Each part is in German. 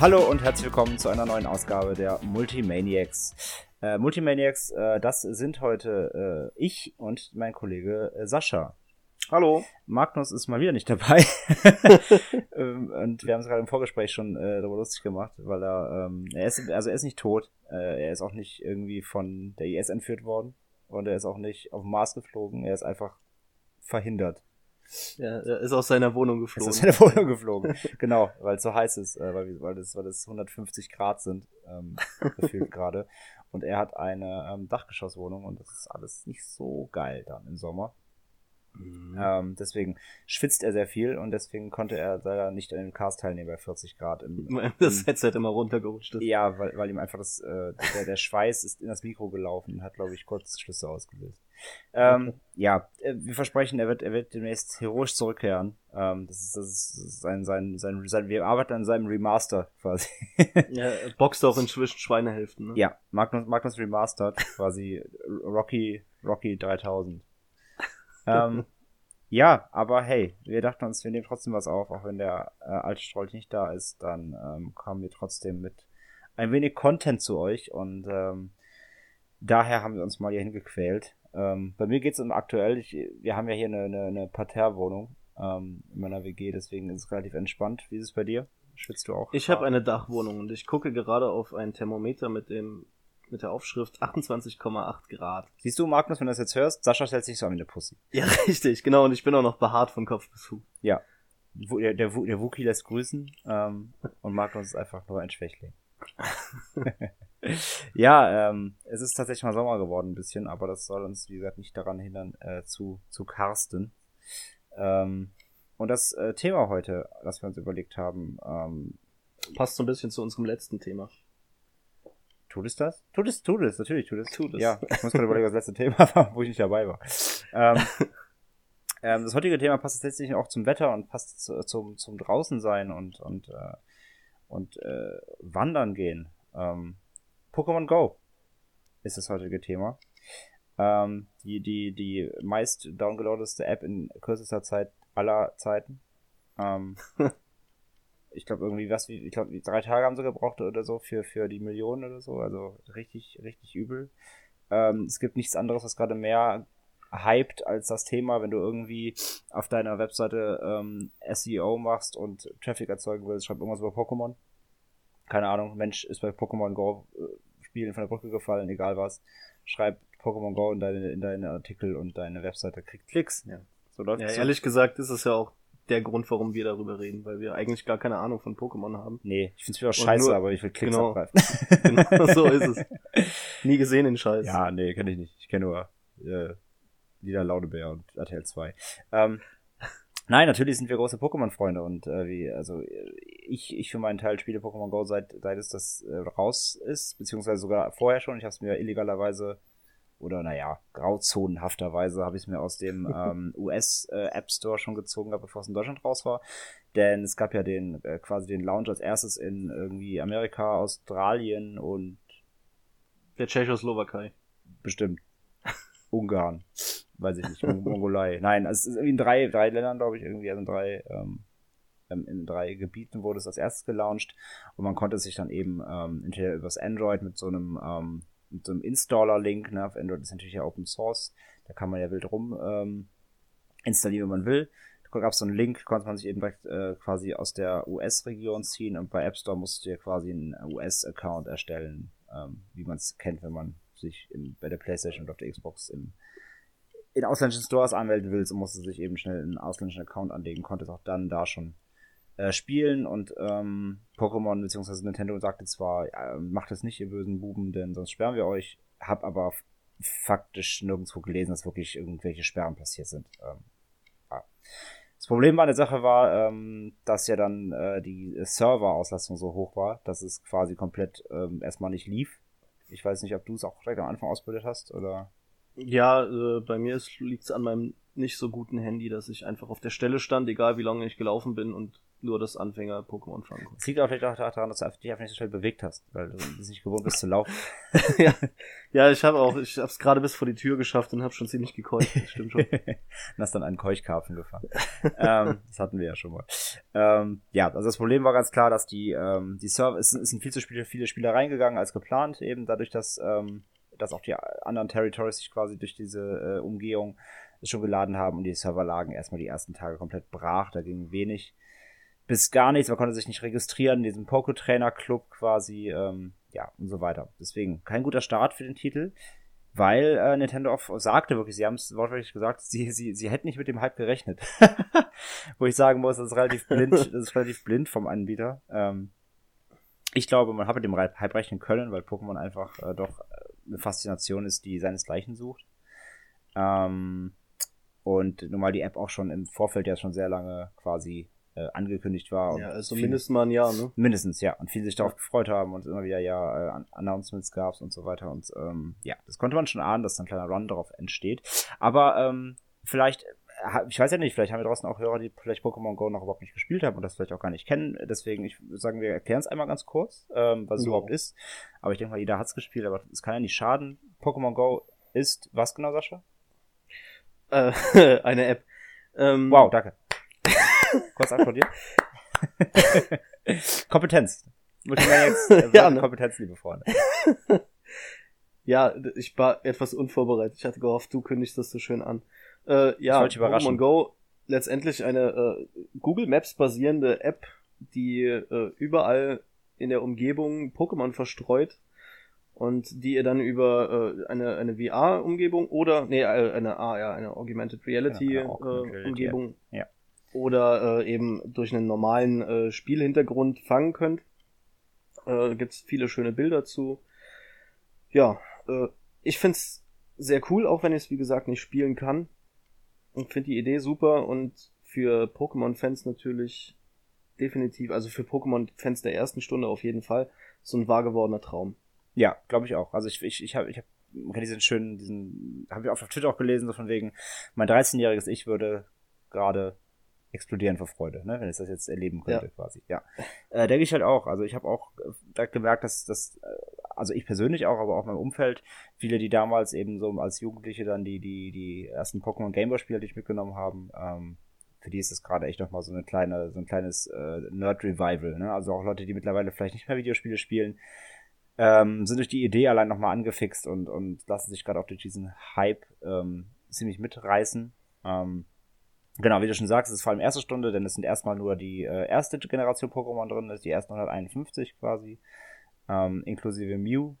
Hallo und herzlich willkommen zu einer neuen Ausgabe der Multimaniacs. Äh, Multimaniacs, äh, das sind heute äh, ich und mein Kollege äh, Sascha. Hallo. Magnus ist mal wieder nicht dabei. Ähm, und wir haben es gerade im Vorgespräch schon äh, darüber lustig gemacht, weil er, ähm, er ist, also er ist nicht tot, äh, er ist auch nicht irgendwie von der IS entführt worden und er ist auch nicht auf den Mars geflogen, er ist einfach verhindert. Ja, er ist aus seiner Wohnung Er ist geflogen. aus seiner Wohnung geflogen. genau, weil es so heiß ist, äh, weil, weil, das, weil das 150 Grad sind, ähm, gefühlt gerade. Und er hat eine ähm, Dachgeschosswohnung und das ist alles nicht so geil dann im Sommer. Mhm. Ähm, deswegen schwitzt er sehr viel und deswegen konnte er leider nicht an dem Cast teilnehmen bei 40 Grad. Im, Weil das Headset immer runtergerutscht ist. ja, weil, weil ihm einfach das, äh, der, der Schweiß ist in das Mikro gelaufen und hat, glaube ich, Kurzschlüsse ausgelöst. Ähm, ja, äh, wir versprechen, er wird, er wird demnächst heroisch zurückkehren. Ähm, das ist, das ist sein, sein, sein, sein, wir arbeiten an seinem Remaster quasi. Ja, er boxt auch inzwischen Schweinehälften. Ne? ja, Magnus, Magnus Remastered, quasi Rocky, Rocky 3000. Ähm, ja, aber hey, wir dachten uns, wir nehmen trotzdem was auf, auch wenn der äh, alte Strolch nicht da ist, dann ähm, kommen wir trotzdem mit ein wenig Content zu euch und ähm, daher haben wir uns mal hier hingequält. Ähm, bei mir geht's um aktuell, ich, wir haben ja hier eine, eine, eine Parterre-Wohnung ähm, in meiner WG, deswegen ist es relativ entspannt. Wie ist es bei dir? Schwitzt du auch? Ich habe eine Dachwohnung und ich gucke gerade auf ein Thermometer mit dem mit der Aufschrift 28,8 Grad. Siehst du, Magnus, wenn du das jetzt hörst, Sascha stellt sich so an wie eine Pussy. Ja, richtig, genau. Und ich bin auch noch behaart von Kopf bis Fuß. Ja. Der, der, der Wookie lässt grüßen ähm, und Magnus ist einfach nur ein Schwächling. ja, ähm, es ist tatsächlich mal Sommer geworden ein bisschen, aber das soll uns, wie gesagt, nicht daran hindern, äh, zu, zu karsten. Ähm, und das äh, Thema heute, das wir uns überlegt haben, ähm, Passt so ein bisschen zu unserem letzten Thema. tut es das? Tut es, tut es, natürlich tut es. Tut es. Ja, ich muss gerade überlegen, was das letzte Thema war, wo ich nicht dabei war. Ähm, ähm, das heutige Thema passt tatsächlich auch zum Wetter und passt zu, zum, zum draußen sein und, und, äh, und äh, wandern gehen. Ähm, Pokémon Go ist das heutige Thema. Ähm, die, die, die meist downgeloadeste App in kürzester Zeit aller Zeiten. Ähm, ich glaube irgendwie was wie, ich glaube drei Tage haben sie gebraucht oder so für, für die Millionen oder so. Also richtig, richtig übel. Ähm, es gibt nichts anderes, was gerade mehr hyped als das Thema, wenn du irgendwie auf deiner Webseite ähm, SEO machst und Traffic erzeugen willst, schreib irgendwas über Pokémon. Keine Ahnung, Mensch ist bei Pokémon Go äh, Spielen von der Brücke gefallen, egal was. Schreib Pokémon Go in deine, in deine Artikel und deine Webseite kriegt Klicks. Ja. So läuft Ja, es. ehrlich gesagt ist es ja auch der Grund, warum wir darüber reden, weil wir eigentlich gar keine Ahnung von Pokémon haben. Nee, ich find's wieder scheiße, nur- aber ich will Klicks genau. abgreifen. Genau, so ist es. Nie gesehen den Scheiß. Ja, nee, kenne ich nicht. Ich kenne nur äh, Lieder Laudebär und RTL 2. Ähm, nein, natürlich sind wir große Pokémon-Freunde und äh, wie, also ich, ich für meinen Teil spiele Pokémon Go seit, seit es das äh, raus ist, beziehungsweise sogar vorher schon. Ich habe es mir illegalerweise oder naja, grauzonenhafterweise habe ich es mir aus dem ähm, US äh, App Store schon gezogen, gehabt, bevor es in Deutschland raus war. Denn es gab ja den äh, quasi den Launch als erstes in irgendwie Amerika, Australien und Der Tschechoslowakei. bestimmt Ungarn, weiß ich nicht, Mong- Mongolei. Nein, also es ist irgendwie in drei, drei Ländern, glaube ich, irgendwie, also in drei, ähm, ähm, in drei Gebieten wurde es als erstes gelauncht und man konnte sich dann eben ähm, entweder übers Android mit so einem ähm, mit so einem Installer-Link, ne, auf Android ist natürlich ja Open Source, da kann man ja wild rum ähm, installieren, wenn man will. Da gab es so einen Link, konnte man sich eben direkt äh, quasi aus der US-Region ziehen und bei App Store musst du dir quasi einen US-Account erstellen, ähm, wie man es kennt, wenn man sich im, bei der Playstation und auf der Xbox im, in ausländischen Stores anmelden willst und musste sich eben schnell einen ausländischen Account anlegen, konntest auch dann da schon äh, spielen und ähm, Pokémon bzw. Nintendo sagte zwar, äh, macht es nicht, ihr bösen Buben, denn sonst sperren wir euch, hab aber faktisch nirgendwo gelesen, dass wirklich irgendwelche Sperren passiert sind. Ähm, ja. Das Problem an der Sache war, ähm, dass ja dann äh, die Serverauslastung so hoch war, dass es quasi komplett ähm, erstmal nicht lief. Ich weiß nicht, ob du es auch direkt am Anfang ausprobiert hast oder. Ja, äh, bei mir liegt es an meinem nicht so guten Handy, dass ich einfach auf der Stelle stand, egal wie lange ich gelaufen bin und nur das Anfänger-Pokémon fangen Es liegt auch vielleicht auch daran, dass du dich einfach nicht so schnell bewegt hast, weil du nicht gewohnt bist zu laufen. ja. ja, ich habe auch, ich habe es gerade bis vor die Tür geschafft und habe schon ziemlich gekeucht, das stimmt schon. und hast dann einen Keuchkarpfen gefahren. ähm, das hatten wir ja schon mal. Ähm, ja, also das Problem war ganz klar, dass die, ähm, die Server, es sind, es sind viel zu viele, viele Spieler reingegangen als geplant, eben dadurch, dass, ähm, dass auch die anderen Territories sich quasi durch diese äh, Umgehung schon geladen haben und die Server lagen erstmal die ersten Tage komplett brach, da ging wenig bis gar nichts, man konnte sich nicht registrieren in diesem Poco-Trainer-Club quasi, ähm, ja, und so weiter. Deswegen kein guter Start für den Titel, weil äh, Nintendo auch sagte wirklich, sie haben es wortwörtlich gesagt, sie, sie, sie hätten nicht mit dem Hype gerechnet. Wo ich sagen muss, das ist relativ blind, das ist relativ blind vom Anbieter. Ähm, ich glaube, man hat mit dem Hype rechnen können, weil Pokémon einfach äh, doch eine Faszination ist, die seinesgleichen sucht. Ähm, und nun mal die App auch schon im Vorfeld ja schon sehr lange quasi äh, angekündigt war. Ja, also mindestens mal ein Jahr, ne? Mindestens, ja. Und viele sich darauf gefreut haben und immer wieder ja äh, Announcements gab und so weiter. Und ähm, ja, das konnte man schon ahnen, dass dann ein kleiner Run darauf entsteht. Aber ähm, vielleicht ich weiß ja nicht, vielleicht haben wir draußen auch Hörer, die vielleicht Pokémon Go noch überhaupt nicht gespielt haben und das vielleicht auch gar nicht kennen. Deswegen, ich sagen, wir erklären es einmal ganz kurz, ähm, was es ja. überhaupt ist. Aber ich denke mal, jeder hat es gespielt, aber es kann ja nicht schaden. Pokémon Go ist was genau, Sascha? Äh, eine App. Ähm, wow, danke. Kurz applaudieren. Kompetenz. Muss ich jetzt äh, ja, ne? Kompetenz, liebe Freunde. ja, ich war etwas unvorbereitet. Ich hatte gehofft, du kündigst das so schön an. Äh, ja, Pokémon Go, letztendlich eine äh, Google Maps basierende App, die äh, überall in der Umgebung Pokémon verstreut und die ihr dann über äh, eine, eine VR-Umgebung oder nee, äh, eine AR, eine Augmented Reality ja, äh, Umgebung ja oder äh, eben durch einen normalen äh, Spielhintergrund fangen könnt. Äh, Gibt es viele schöne Bilder zu. Ja, äh, ich find's sehr cool, auch wenn ich es wie gesagt nicht spielen kann. Und finde die Idee super und für Pokémon-Fans natürlich definitiv, also für Pokémon-Fans der ersten Stunde auf jeden Fall, so ein wahr gewordener Traum. Ja, glaube ich auch. Also ich, ich, ich habe ich hab, diesen schönen, diesen, habe ich auf Twitter auch gelesen, so von wegen, mein 13-jähriges Ich würde gerade explodieren vor Freude, ne, wenn es das jetzt erleben könnte, ja. quasi. Ja. Äh, denke ich halt auch. Also ich habe auch äh, gemerkt, dass das, äh, also ich persönlich auch, aber auch mein Umfeld, viele, die damals eben so als Jugendliche dann die, die, die ersten Pokémon Gameboy-Spiele, die ich mitgenommen haben, ähm, für die ist das gerade echt nochmal so eine kleine, so ein kleines äh, Nerd-Revival, ne? Also auch Leute, die mittlerweile vielleicht nicht mehr Videospiele spielen, ähm, sind durch die Idee allein nochmal angefixt und, und lassen sich gerade auch durch diesen Hype ähm, ziemlich mitreißen. Ähm, Genau, wie du schon sagst, es ist vor allem erste Stunde, denn es sind erstmal nur die äh, erste Generation Pokémon drin, das ist die ersten 151 quasi, ähm, inklusive Mew.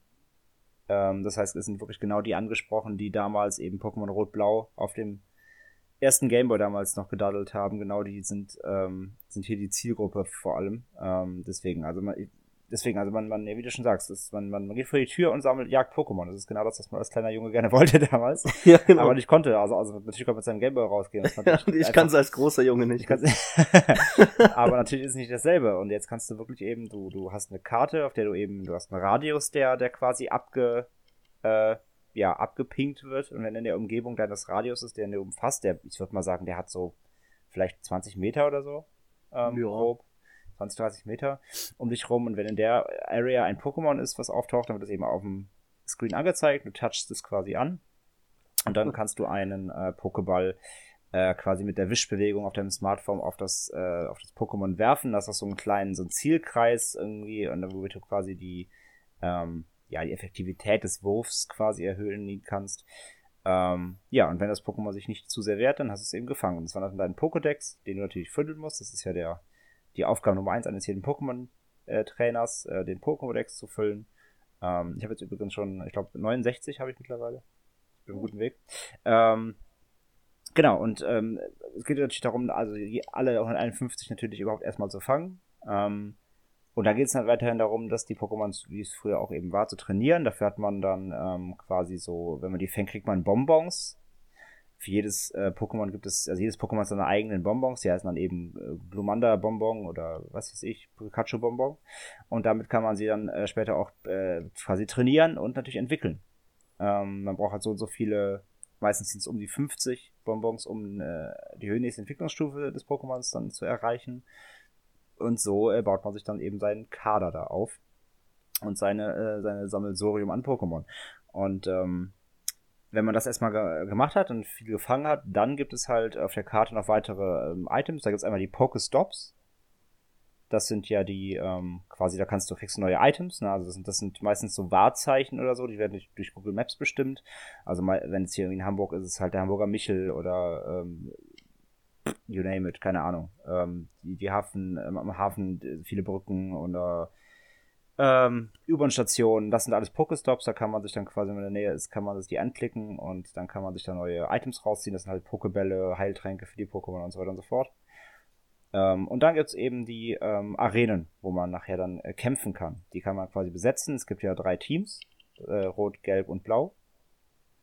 Ähm, das heißt, es sind wirklich genau die angesprochen, die damals eben Pokémon Rot-Blau auf dem ersten Gameboy damals noch gedaddelt haben. Genau die sind, ähm, sind hier die Zielgruppe vor allem. Ähm, deswegen, also man, deswegen, also man, man, wie du schon sagst, das, man, man, man geht vor die Tür und sammelt, jagt Pokémon. Das ist genau das, was man als kleiner Junge gerne wollte damals. ja, genau. Aber nicht konnte. Also, also natürlich konnte man mit seinem Gameboy rausgehen. ja, ich kann es als großer Junge nicht. aber natürlich ist es nicht dasselbe. Und jetzt kannst du wirklich eben, du, du hast eine Karte, auf der du eben, du hast einen Radius, der, der quasi abge, äh, ja, abgepinkt wird. Und wenn in der Umgebung deines Radius ist, der in der umfasst, der, ich würde mal sagen, der hat so vielleicht 20 Meter oder so. Ähm, ja. grob 20, 30 Meter um dich rum. Und wenn in der Area ein Pokémon ist, was auftaucht, dann wird es eben auf dem Screen angezeigt. Du touchst es quasi an. Und dann kannst du einen äh, Pokéball äh, quasi mit der Wischbewegung auf deinem Smartphone auf das, äh, auf das Pokémon werfen. Das ist so einen kleinen, so einen Zielkreis irgendwie, und womit du quasi die, ähm, ja, die Effektivität des Wurfs quasi erhöhen kannst. Ähm, ja, und wenn das Pokémon sich nicht zu sehr wehrt, dann hast du es eben gefangen. Und das war dann dein Pokédex, den du natürlich füllen musst. Das ist ja der, die Aufgabe Nummer eins eines jeden Pokémon-Trainers, äh, den Pokémon-Dex zu füllen. Ähm, ich habe jetzt übrigens schon, ich glaube, 69 habe ich mittlerweile. Ich bin auf guten Weg. Ähm, genau, und ähm, es geht natürlich darum, also alle 151 natürlich überhaupt erstmal zu fangen. Ähm, und da geht es dann weiterhin darum, dass die Pokémon, wie es früher auch eben war, zu trainieren. Dafür hat man dann ähm, quasi so, wenn man die fängt, kriegt man Bonbons für jedes äh, Pokémon gibt es, also jedes Pokémon hat seine eigenen Bonbons, die heißen dann eben äh, Glumanda Bonbon oder was weiß ich, Pikachu Bonbon. Und damit kann man sie dann äh, später auch äh, quasi trainieren und natürlich entwickeln. Ähm, man braucht halt so und so viele, meistens sind es um die 50 Bonbons, um äh, die höchste Entwicklungsstufe des Pokémons dann zu erreichen. Und so äh, baut man sich dann eben seinen Kader da auf und seine, äh, seine Sammelsorium an Pokémon. Und ähm, wenn man das erstmal ge gemacht hat und viel gefangen hat, dann gibt es halt auf der Karte noch weitere ähm, Items. Da gibt es einmal die Pokestops. Das sind ja die, ähm, quasi, da kannst du kriegst neue Items, ne? Also das sind, das sind meistens so Wahrzeichen oder so, die werden durch, durch Google Maps bestimmt. Also mal, wenn es hier in Hamburg ist, ist es halt der Hamburger Michel oder ähm, you name it, keine Ahnung. Ähm, die, die Hafen, ähm, am Hafen äh, viele Brücken oder ähm, U-Bahn-Stationen, das sind alles Pokestops, da kann man sich dann quasi, wenn man in der Nähe ist, kann man sich die anklicken und dann kann man sich da neue Items rausziehen. Das sind halt Pokebälle, Heiltränke für die Pokémon und so weiter und so fort. Ähm, und dann gibt's eben die ähm, Arenen, wo man nachher dann äh, kämpfen kann. Die kann man quasi besetzen. Es gibt ja drei Teams, äh, Rot, Gelb und Blau.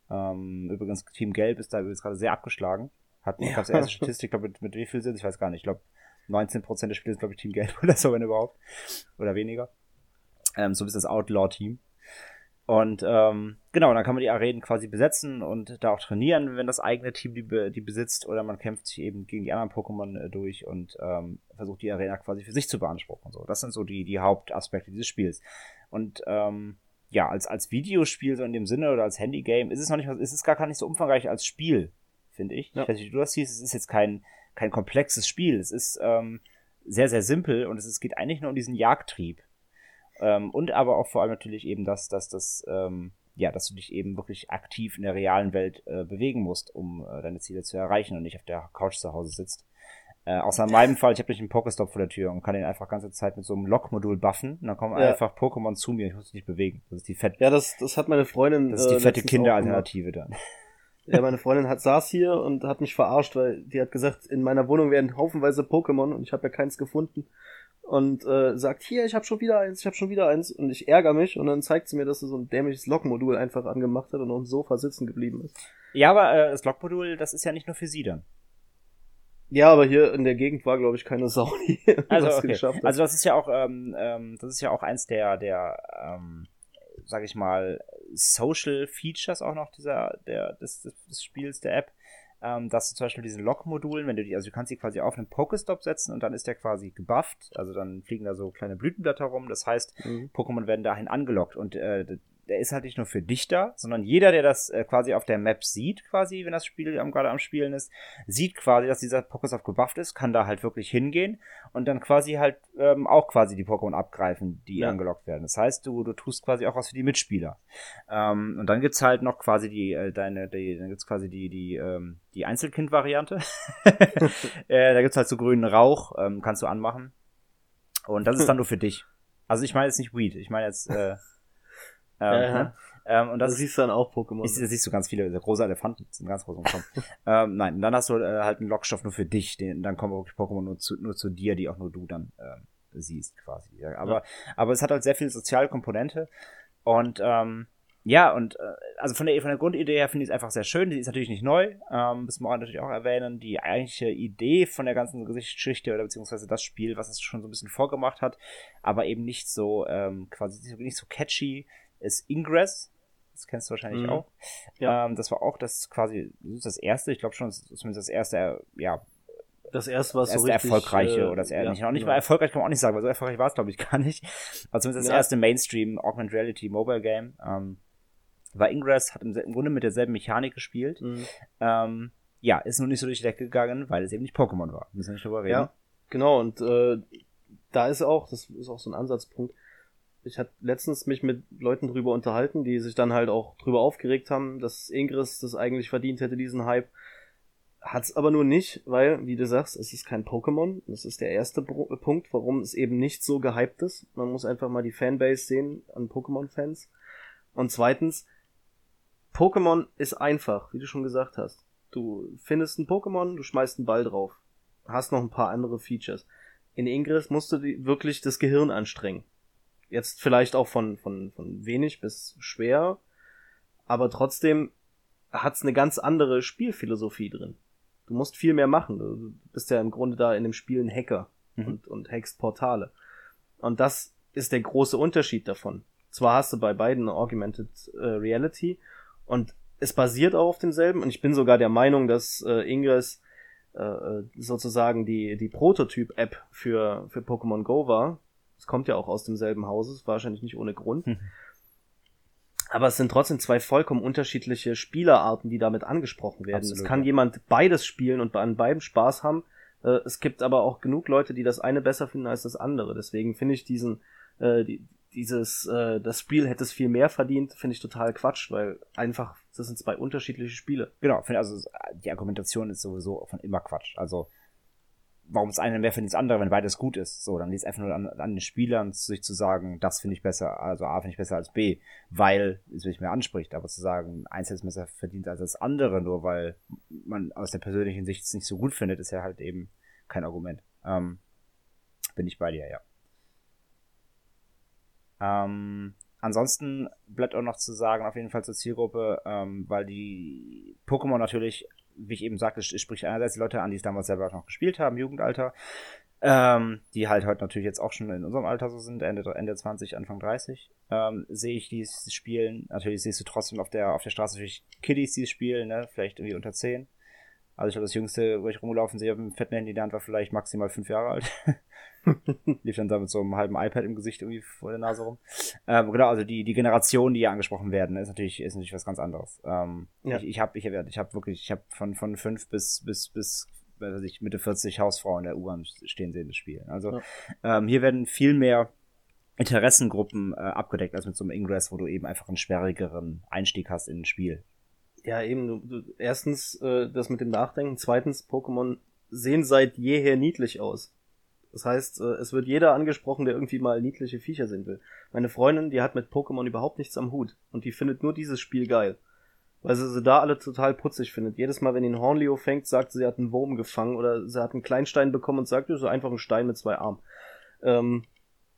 Ähm, übrigens, Team Gelb ist da übrigens gerade sehr abgeschlagen. Hat ja. ich erste Statistik, glaube mit, mit wie viel sind, ich weiß gar nicht. Ich glaube, 19% der Spiele sind, glaube ich, Team Gelb oder so, wenn überhaupt. Oder weniger. Ähm, so ist das Outlaw-Team. Und ähm, genau, dann kann man die Arenen quasi besetzen und da auch trainieren, wenn das eigene Team die, be die besitzt, oder man kämpft sich eben gegen die anderen Pokémon äh, durch und ähm, versucht die Arena quasi für sich zu beanspruchen. So, das sind so die die Hauptaspekte dieses Spiels. Und ähm, ja, als als Videospiel so in dem Sinne oder als Handygame ist es noch nicht, ist es gar nicht so umfangreich als Spiel, finde ich. Ja. Ich weiß nicht, wie du das siehst. Es ist jetzt kein kein komplexes Spiel. Es ist ähm, sehr sehr simpel und es, es geht eigentlich nur um diesen Jagdtrieb. Ähm, und aber auch vor allem natürlich eben das, dass das, ähm, ja, dass du dich eben wirklich aktiv in der realen Welt äh, bewegen musst, um äh, deine Ziele zu erreichen und nicht auf der Couch zu Hause sitzt. Äh, außer in meinem Fall, ich habe nicht einen Pokestop vor der Tür und kann den einfach ganze Zeit mit so einem Lock-Modul buffen und dann kommen ja. einfach Pokémon zu mir, ich muss mich nicht bewegen. Das ist die fette. Ja, das, das hat meine Freundin. Das ist die äh, fette Kinderalternative dann. Ja, meine Freundin hat saß hier und hat mich verarscht, weil die hat gesagt, in meiner Wohnung werden haufenweise Pokémon und ich habe ja keins gefunden und äh, sagt, hier, ich habe schon wieder eins, ich habe schon wieder eins und ich ärgere mich und dann zeigt sie mir, dass sie so ein dämliches Lockmodul einfach angemacht hat und auf dem Sofa sitzen geblieben ist. Ja, aber äh, das Lockmodul, das ist ja nicht nur für sie dann. Ja, aber hier in der Gegend war, glaube ich, keine Sau, die also, das okay. geschafft hat. Also das ist ja auch, ähm, ähm, das ist ja auch eins der, der, ähm, sag ich mal, Social Features auch noch dieser, der, des, des Spiels, der App ähm, dass du zum Beispiel diesen Lock-Modulen, wenn du die, also du kannst die quasi auf einen Pokestop setzen und dann ist der quasi gebufft, also dann fliegen da so kleine Blütenblätter rum, das heißt, mhm. Pokémon werden dahin angelockt und äh, der ist halt nicht nur für dich da, sondern jeder, der das äh, quasi auf der Map sieht, quasi, wenn das Spiel am, gerade am Spielen ist, sieht quasi, dass dieser Pokéstop gebufft ist, kann da halt wirklich hingehen und dann quasi halt ähm, auch quasi die Pokémon abgreifen, die ja. angelockt werden. Das heißt, du, du tust quasi auch was für die Mitspieler. Ähm, und dann gibt's halt noch quasi die, äh, deine, die, dann gibt's quasi die, die, ähm, die Einzelkind-Variante. äh, da gibt's halt so grünen Rauch, ähm, kannst du anmachen. Und das ist dann nur für dich. Also ich meine jetzt nicht Weed, ich meine jetzt äh, ähm, ja, ne? ähm, und das da siehst du dann auch Pokémon. Ich, da siehst du ganz viele große Elefanten, sind ganz groß umkommen. ähm, nein, und dann hast du äh, halt einen Lockstoff nur für dich, den, dann kommen wirklich Pokémon nur zu, nur zu dir, die auch nur du dann äh, siehst quasi. Ja, aber, ja. aber es hat halt sehr viel soziale Komponente und ähm, ja, und äh, also von der, von der Grundidee her finde ich es einfach sehr schön. Die ist natürlich nicht neu, ähm, müssen wir natürlich auch erwähnen. Die eigentliche Idee von der ganzen Geschichte oder beziehungsweise das Spiel, was es schon so ein bisschen vorgemacht hat, aber eben nicht so ähm, quasi nicht so catchy, ist Ingress. Das kennst du wahrscheinlich mhm. auch. Ja. Ähm, das war auch das quasi das erste, ich glaube schon, das ist zumindest das erste, ja. Das erste, was das so richtig, erfolgreiche äh, oder das ja, nicht, auch nicht genau. mal erfolgreich kann man auch nicht sagen, weil so erfolgreich war es glaube ich gar nicht. Also zumindest das ja. erste Mainstream Augmented Reality Mobile Game. Ähm, war Ingress, hat im, im, Grunde mit derselben Mechanik gespielt. Mhm. Ähm, ja, ist nur nicht so durch die Decke gegangen, weil es eben nicht Pokémon war. Müssen wir nicht drüber reden. Ja, genau. Und äh, da ist auch, das ist auch so ein Ansatzpunkt, ich hatte letztens mich mit Leuten drüber unterhalten, die sich dann halt auch drüber aufgeregt haben, dass Ingress das eigentlich verdient hätte, diesen Hype. Hat's aber nur nicht, weil, wie du sagst, es ist kein Pokémon. Das ist der erste Punkt, warum es eben nicht so gehypt ist. Man muss einfach mal die Fanbase sehen an Pokémon-Fans. Und zweitens, Pokémon ist einfach, wie du schon gesagt hast. Du findest ein Pokémon, du schmeißt einen Ball drauf. Hast noch ein paar andere Features. In Ingress musst du wirklich das Gehirn anstrengen. Jetzt vielleicht auch von, von, von wenig bis schwer, aber trotzdem hat's eine ganz andere Spielphilosophie drin. Du musst viel mehr machen. Du bist ja im Grunde da in dem Spiel ein Hacker mhm. und, und hackst Portale. Und das ist der große Unterschied davon. Zwar hast du bei beiden Augmented äh, Reality und es basiert auch auf demselben und ich bin sogar der Meinung, dass äh, Ingress äh, sozusagen die, die Prototyp-App für, für Pokémon Go war. Es kommt ja auch aus demselben Haus, ist wahrscheinlich nicht ohne Grund. Hm. Aber es sind trotzdem zwei vollkommen unterschiedliche Spielerarten, die damit angesprochen werden. Absolut, es kann ja. jemand beides spielen und an beiden Spaß haben. Äh, es gibt aber auch genug Leute, die das eine besser finden als das andere. Deswegen finde ich diesen, äh, die, dieses, äh, das Spiel hätte es viel mehr verdient, finde ich total Quatsch, weil einfach, das sind zwei unterschiedliche Spiele. Genau, also die Argumentation ist sowieso von immer Quatsch. Also warum das eine mehr findet das andere, wenn beides gut ist. So, dann liegt es einfach nur an, an den Spielern, sich zu sagen, das finde ich besser, also A finde ich besser als B, weil es mich mehr anspricht. Aber zu sagen, eins ist besser verdient als das andere, nur weil man aus der persönlichen Sicht es nicht so gut findet, ist ja halt eben kein Argument. Ähm, bin ich bei dir, ja. Ähm, ansonsten bleibt auch noch zu sagen, auf jeden Fall zur Zielgruppe, ähm, weil die Pokémon natürlich wie ich eben sagte, spricht einerseits die Leute an, die es damals selber noch gespielt haben, Jugendalter, ähm, die halt heute natürlich jetzt auch schon in unserem Alter so sind, Ende, Ende 20, Anfang 30, ähm, sehe ich dieses Spielen. Natürlich siehst du trotzdem auf der, auf der Straße natürlich Kiddies, die spielen, ne, vielleicht irgendwie unter 10. Also ich glaube, das Jüngste, wo ich rumgelaufen sehe, mit einem fetten Handy in der Hand, war vielleicht maximal fünf Jahre alt. Lief dann da mit so einem halben iPad im Gesicht irgendwie vor der Nase rum. Ähm, genau, also die, die Generation, die hier angesprochen werden, ist natürlich, ist natürlich was ganz anderes. Ähm, ja. Ich, ich habe ich hab, ich hab wirklich, ich habe von, von fünf bis, bis, bis weiß ich, Mitte 40 Hausfrauen in der U-Bahn stehen sehen, das Spiel. Also ja. ähm, hier werden viel mehr Interessengruppen äh, abgedeckt als mit so einem Ingress, wo du eben einfach einen schwierigeren Einstieg hast in ein Spiel. Ja, eben, du, du, erstens äh, das mit dem Nachdenken, zweitens, Pokémon sehen seit jeher niedlich aus. Das heißt, äh, es wird jeder angesprochen, der irgendwie mal niedliche Viecher sehen will. Meine Freundin, die hat mit Pokémon überhaupt nichts am Hut und die findet nur dieses Spiel geil. Weil sie sie da alle total putzig findet. Jedes Mal, wenn ihn Hornleo fängt, sagt sie, sie hat einen Wurm gefangen oder sie hat einen Kleinstein bekommen und sagt, das ist einfach ein Stein mit zwei Armen. Ähm,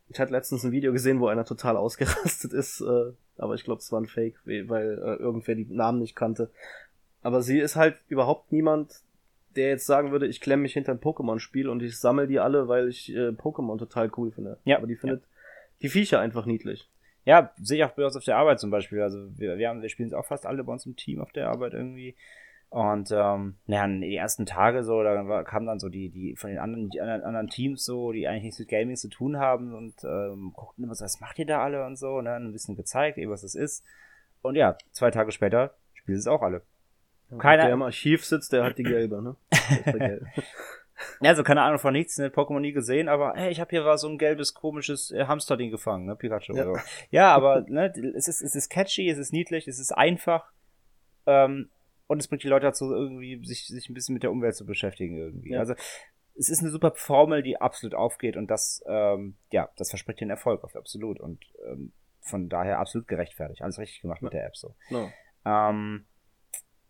ich hatte letztens ein Video gesehen, wo einer total ausgerastet ist, äh, aber ich glaube, es war ein Fake, weil äh, irgendwer die Namen nicht kannte. Aber sie ist halt überhaupt niemand, der jetzt sagen würde, ich klemme mich hinter ein Pokémon-Spiel und ich sammle die alle, weil ich äh, Pokémon total cool finde. Ja. Aber die findet ja. die Viecher einfach niedlich. Ja, sehe ich auch bei uns auf der Arbeit zum Beispiel. Also wir, wir, haben, wir spielen es auch fast alle bei uns im Team auf der Arbeit irgendwie. Und ähm, naja, die ersten Tage so, da kamen dann so die, die von den anderen, die anderen, anderen Teams so, die eigentlich nichts mit Gaming zu tun haben und ähm, guckten immer so, was macht ihr da alle und so, ne? Ein bisschen gezeigt, eben was es ist. Und ja, zwei Tage später spielen es auch alle. Ja, Keiner. Der im Archiv sitzt, der hat die gelbe, ne? ja, also keine Ahnung von nichts, ne? Pokémon nie gesehen, aber hey, ich habe hier war so ein gelbes, komisches äh, Hamsterding gefangen, ne? Pikachu ja. oder so. Ja, aber ne, es ist, es ist catchy, es ist niedlich, es ist einfach. Ähm, und es bringt die Leute dazu, irgendwie sich, sich ein bisschen mit der Umwelt zu beschäftigen irgendwie. Ja. Also es ist eine super Formel, die absolut aufgeht und das, ähm, ja, das verspricht den Erfolg auf absolut und ähm, von daher absolut gerechtfertigt. Alles richtig gemacht ja. mit der App so. No. Ähm,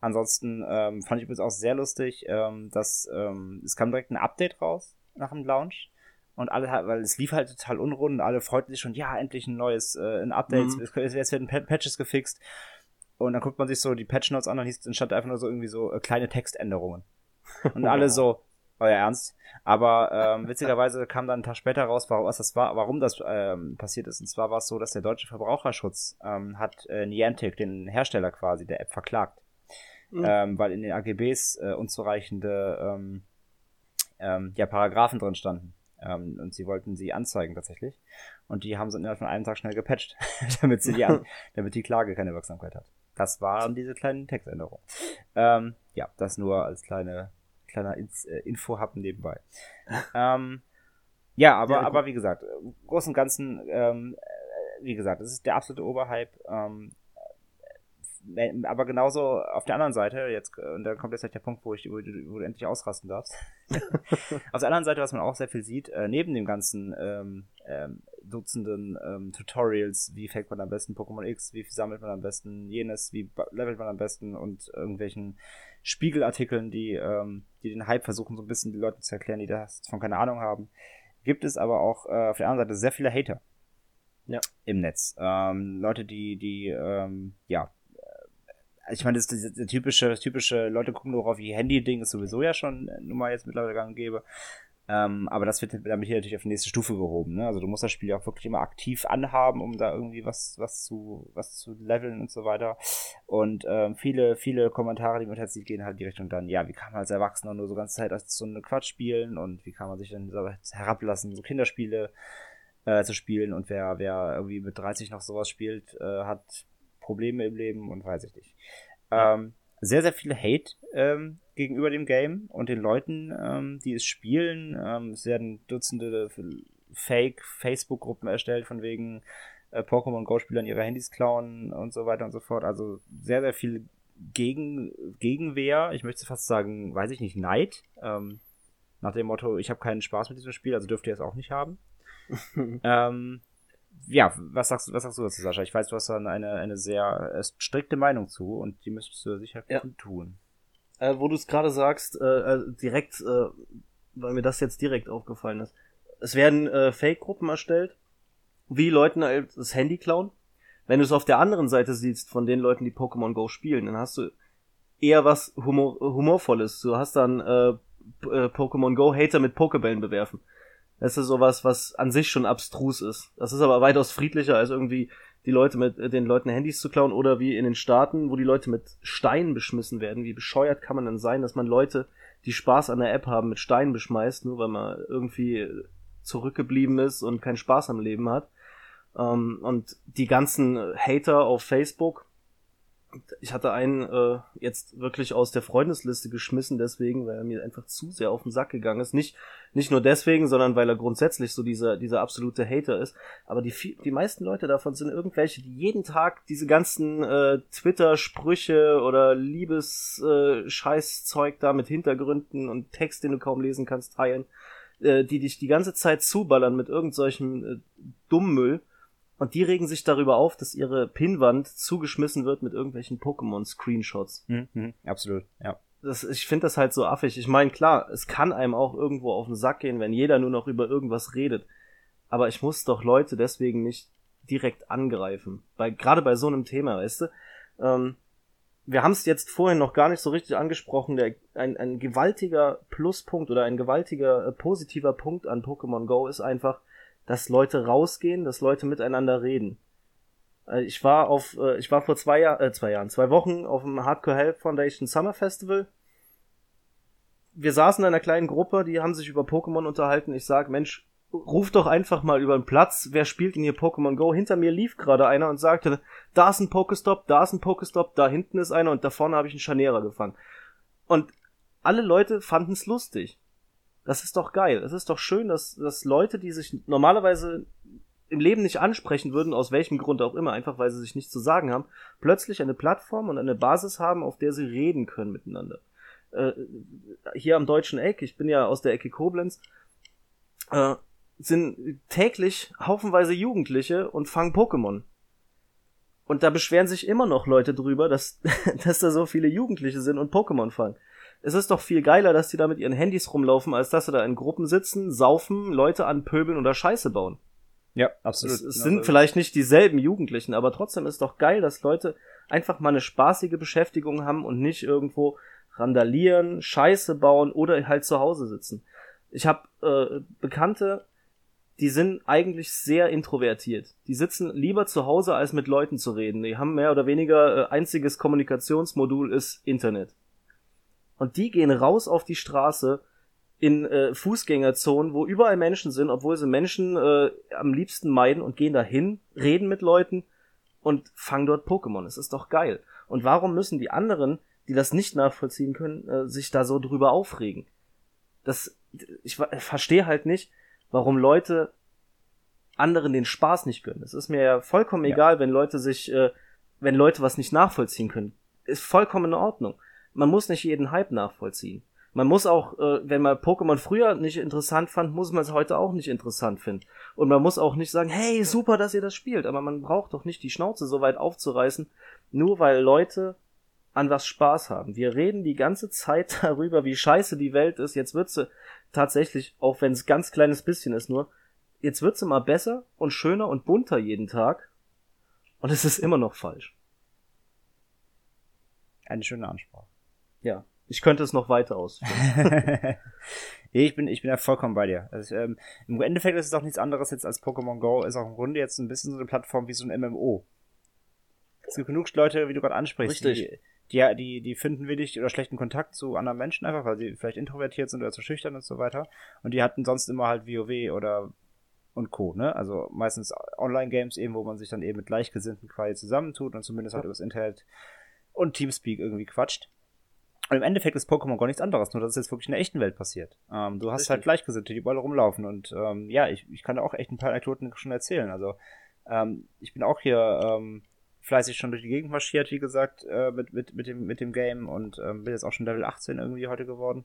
ansonsten ähm, fand ich übrigens auch sehr lustig, ähm, dass ähm, es kam direkt ein Update raus nach dem Launch und alle, weil es lief halt total unrund und alle freuten sich schon, ja, endlich ein neues, äh, ein Update, mhm. es, es werden Patches gefixt und dann guckt man sich so die Patch Notes an und hieß, stand einfach nur so irgendwie so äh, kleine Textänderungen. Und alle so, euer Ernst. Aber ähm, witzigerweise kam dann ein Tag später raus, warum, was das war, warum das ähm, passiert ist. Und zwar war es so, dass der deutsche Verbraucherschutz ähm, hat äh, Niantic, den Hersteller quasi der App, verklagt. Mhm. Ähm, weil in den AGBs äh, unzureichende ähm, ähm, ja, Paragraphen drin standen. Ähm, und sie wollten sie anzeigen tatsächlich. Und die haben sie innerhalb von einem Tag schnell gepatcht, damit sie die damit die Klage keine Wirksamkeit hat. Das waren diese kleinen Textänderungen. Ähm, ja, das nur als kleine, kleiner äh, Info-Hub nebenbei. ähm, ja, aber, ja, aber wie gesagt, im Großen und Ganzen, ähm, äh, wie gesagt, es ist der absolute Oberhype. Ähm, äh, aber genauso auf der anderen Seite, jetzt, und da kommt jetzt halt der Punkt, wo, ich, wo, du, wo du endlich ausrasten darfst. auf der anderen Seite, was man auch sehr viel sieht, äh, neben dem ganzen ähm, ähm, Dutzenden ähm, Tutorials, wie fängt man am besten Pokémon X, wie sammelt man am besten jenes, wie levelt man am besten und irgendwelchen Spiegelartikeln, die, ähm, die den Hype versuchen, so ein bisschen die Leute zu erklären, die das von keine Ahnung haben. Gibt es aber auch äh, auf der anderen Seite sehr viele Hater. Ja. Im Netz. Ähm, Leute, die, die, ähm, ja, äh, ich meine, das ist der typische, typische Leute gucken nur auf ihr Handy-Ding, ist sowieso ja schon äh, nun mal jetzt mittlerweile gang und gäbe. Ähm, aber das wird damit hier natürlich auf die nächste Stufe gehoben. Ne? Also du musst das Spiel auch wirklich immer aktiv anhaben, um da irgendwie was, was zu, was zu leveln und so weiter. Und ähm, viele, viele Kommentare, die mit Herz gehen halt die Richtung dann, ja, wie kann man als Erwachsener nur so ganze Zeit als so eine Quatsch spielen und wie kann man sich dann herablassen, so Kinderspiele äh, zu spielen und wer, wer irgendwie mit 30 noch sowas spielt, äh, hat Probleme im Leben und weiß ich nicht. Ähm, sehr, sehr viel Hate ähm, gegenüber dem Game und den Leuten, ähm, die es spielen. Ähm, es werden Dutzende Fake-Facebook-Gruppen erstellt, von wegen äh, Pokémon Go-Spielern ihre Handys klauen und so weiter und so fort. Also sehr, sehr viel Gegen Gegenwehr. Ich möchte fast sagen, weiß ich nicht, Neid. Ähm, nach dem Motto, ich habe keinen Spaß mit diesem Spiel, also dürft ihr es auch nicht haben. ähm, ja, was sagst, was sagst du dazu, Sascha? Ich weiß, du hast da eine, eine sehr äh, strikte Meinung zu und die müsstest du sicher ja. tun. Äh, wo du es gerade sagst, äh, äh, direkt, äh, weil mir das jetzt direkt aufgefallen ist. Es werden äh, Fake-Gruppen erstellt, wie Leuten halt das Handy klauen. Wenn du es auf der anderen Seite siehst, von den Leuten, die Pokémon Go spielen, dann hast du eher was Humor Humorvolles. Du hast dann äh, äh, Pokémon Go Hater mit Pokebällen bewerfen. Das ist sowas, was an sich schon abstrus ist. Das ist aber weitaus friedlicher als irgendwie die Leute mit äh, den Leuten Handys zu klauen oder wie in den Staaten, wo die Leute mit Steinen beschmissen werden. Wie bescheuert kann man denn sein, dass man Leute, die Spaß an der App haben, mit Steinen beschmeißt, nur weil man irgendwie zurückgeblieben ist und keinen Spaß am Leben hat. Ähm, und die ganzen Hater auf Facebook, ich hatte einen äh, jetzt wirklich aus der Freundesliste geschmissen, deswegen, weil er mir einfach zu sehr auf den Sack gegangen ist. Nicht, nicht nur deswegen, sondern weil er grundsätzlich so dieser, dieser absolute Hater ist. Aber die, die meisten Leute davon sind irgendwelche, die jeden Tag diese ganzen äh, Twitter-Sprüche oder Liebes-Scheißzeug äh, da mit Hintergründen und Text, den du kaum lesen kannst, teilen, äh, die dich die ganze Zeit zuballern mit irgendsolchen äh, Dummmüll und die regen sich darüber auf, dass ihre Pinwand zugeschmissen wird mit irgendwelchen Pokémon-Screenshots. Mhm, mhm, absolut, ja. Das, ich finde das halt so affig. Ich meine, klar, es kann einem auch irgendwo auf den Sack gehen, wenn jeder nur noch über irgendwas redet. Aber ich muss doch Leute deswegen nicht direkt angreifen. Bei, gerade bei so einem Thema, weißt du? Ähm, wir haben es jetzt vorhin noch gar nicht so richtig angesprochen. Der, ein, ein gewaltiger Pluspunkt oder ein gewaltiger äh, positiver Punkt an Pokémon Go ist einfach, dass Leute rausgehen, dass Leute miteinander reden. Äh, ich war auf, äh, ich war vor zwei Jahren, äh, zwei Jahren, zwei Wochen auf dem Hardcore Help Foundation Summer Festival. Wir saßen in einer kleinen Gruppe, die haben sich über Pokémon unterhalten. Ich sag, Mensch, ruf doch einfach mal über den Platz, wer spielt denn hier Pokémon Go? Hinter mir lief gerade einer und sagte, da ist ein Pokestop, da ist ein Pokestop, da hinten ist einer und da vorne habe ich einen Scharnierer gefangen. Und alle Leute fanden es lustig. Das ist doch geil. Es ist doch schön, dass, dass Leute, die sich normalerweise im Leben nicht ansprechen würden, aus welchem Grund auch immer, einfach weil sie sich nichts zu sagen haben, plötzlich eine Plattform und eine Basis haben, auf der sie reden können miteinander. Äh, hier am deutschen Eck, ich bin ja aus der Ecke Koblenz, äh, sind täglich haufenweise Jugendliche und fangen Pokémon. Und da beschweren sich immer noch Leute drüber, dass, dass da so viele Jugendliche sind und Pokémon fangen es ist doch viel geiler, dass die da mit ihren Handys rumlaufen, als dass sie da in Gruppen sitzen, saufen, Leute anpöbeln oder Scheiße bauen. Ja, absolut. Es, es sind genau. vielleicht nicht dieselben Jugendlichen, aber trotzdem ist doch geil, dass Leute einfach mal eine spaßige Beschäftigung haben und nicht irgendwo randalieren, Scheiße bauen oder halt zu Hause sitzen. Ich habe äh, Bekannte, die sind eigentlich sehr introvertiert. Die sitzen lieber zu Hause, als mit Leuten zu reden. Die haben mehr oder weniger äh, einziges Kommunikationsmodul ist Internet. Und die gehen raus auf die Straße in äh, Fußgängerzonen, wo überall Menschen sind, obwohl sie Menschen äh, am liebsten meiden und gehen dahin, reden mit Leuten und fangen dort Pokémon. Es ist doch geil. Und warum müssen die anderen, die das nicht nachvollziehen können, äh, sich da so drüber aufregen? Das, ich, ich verstehe halt nicht, warum Leute anderen den Spaß nicht gönnen. Es ist mir ja vollkommen ja. egal, wenn Leute sich, äh, wenn Leute was nicht nachvollziehen können. Ist vollkommen in Ordnung man muss nicht jeden Hype nachvollziehen. Man muss auch, äh, wenn man Pokémon früher nicht interessant fand, muss man es heute auch nicht interessant finden. Und man muss auch nicht sagen, hey, super, dass ihr das spielt. Aber man braucht doch nicht die Schnauze so weit aufzureißen, nur weil Leute an was Spaß haben. Wir reden die ganze Zeit darüber, wie scheiße die Welt ist. Jetzt wird sie tatsächlich, auch wenn es ganz kleines bisschen ist nur, jetzt wird sie mal besser und schöner und bunter jeden Tag. Und es ist immer noch falsch. Eine schöne Ansprache. Ja, ich könnte es noch weiter ausführen. Ich bin, ich bin ja vollkommen bei dir. Also, ähm, Im Endeffekt ist es auch nichts anderes jetzt als Pokémon Go, ist auch im Grunde jetzt ein bisschen so eine Plattform wie so ein MMO. Es gibt genug Leute, wie du gerade ansprichst, Richtig. die, die, die, die finden wenig oder schlechten Kontakt zu anderen Menschen einfach, weil sie vielleicht introvertiert sind oder zu schüchtern und so weiter. Und die hatten sonst immer halt WoW oder und Co. Ne? Also meistens Online-Games eben, wo man sich dann eben mit Gleichgesinnten quasi zusammentut und zumindest halt übers Internet und Teamspeak irgendwie quatscht. Und im Endeffekt ist Pokémon gar nichts anderes, nur dass es jetzt wirklich in der echten Welt passiert. Ähm, du hast Richtig. halt Gleichgesinnte, die überall rumlaufen und ähm, ja, ich, ich kann da auch echt ein paar Anekdoten schon erzählen. Also ähm, ich bin auch hier ähm, fleißig schon durch die Gegend marschiert, wie gesagt, äh, mit, mit, mit, dem, mit dem Game und ähm, bin jetzt auch schon Level 18 irgendwie heute geworden.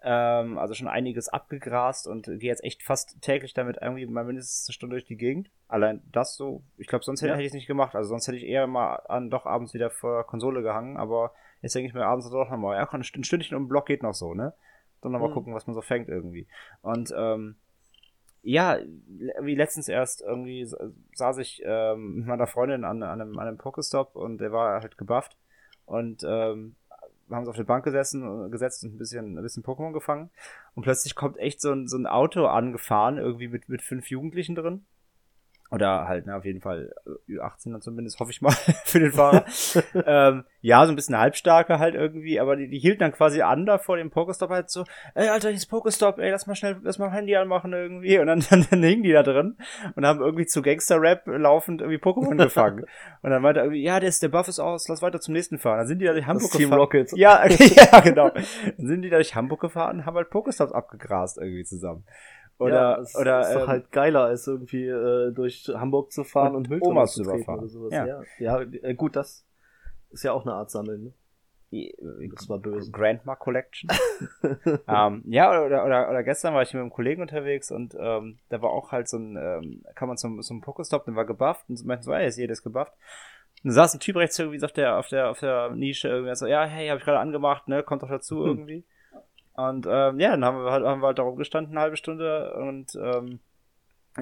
Ähm, also schon einiges abgegrast und gehe jetzt echt fast täglich damit irgendwie mal mindestens eine Stunde durch die Gegend. Allein das so, ich glaube, sonst hätte, Ja. hätte ich es nicht gemacht. Also sonst hätte ich eher mal an doch abends wieder vor Konsole gehangen, aber jetzt denke ich mir abends doch nochmal, ja, ein Stünd- ein Stündchen um den Block geht noch so, ne? Dann nochmal Mhm. gucken, was man so fängt irgendwie. Und ähm, ja, wie letztens erst irgendwie sa- saß ich ähm, mit meiner Freundin an, an einem, an einem Pokestop und der war halt gebufft und ähm, wir haben uns auf eine Bank gesessen, gesetzt und ein bisschen, ein bisschen Pokémon gefangen und plötzlich kommt echt so ein, so ein Auto angefahren, irgendwie mit, mit fünf Jugendlichen drin. Oder halt, ne, auf jeden Fall äh, Ü18 dann zumindest, hoffe ich mal, für den Fahrer. ähm, ja, so ein bisschen halbstarke halt irgendwie, aber die, die hielten dann quasi an da vor dem Pokestop halt so, ey, Alter, hier ist Pokestop, ey, lass mal schnell, lass mal Handy anmachen irgendwie. Und dann, dann, dann hingen die da drin und haben irgendwie zu Gangster-Rap laufend irgendwie Pokémon gefangen. Und dann meinte irgendwie, ja, der, ist, der Buff ist aus, lass weiter zum nächsten fahren. Dann sind die da durch Hamburg Team gefahren. Rocket. Ja, ja, genau. Dann sind die da durch Hamburg gefahren und haben halt Pokestops abgegrast irgendwie zusammen. Oder, ja, es oder, ist doch ähm, halt geiler, als irgendwie äh, durch Hamburg zu fahren Und und, Omas zu überfahren. oder sowas. Ja. Ja, ja, äh, gut, das ist ja auch eine Art Sammeln. Ne? Das war böse. Grandma Collection. ähm, ja, oder, oder, oder gestern war ich mit einem Kollegen unterwegs und ähm, da war auch halt so ein, ähm, kam man zum, zum Pokestop, der war gebufft und meinten so, ey, ist jedes gebufft. Und da saß ein Typ rechts irgendwie so auf der, auf der, auf der Nische irgendwie so, ja, hey, hab ich gerade angemacht, ne, kommt doch dazu Hm. Und ähm, ja, dann haben wir halt, haben wir halt da rumgestanden, eine halbe Stunde und ähm,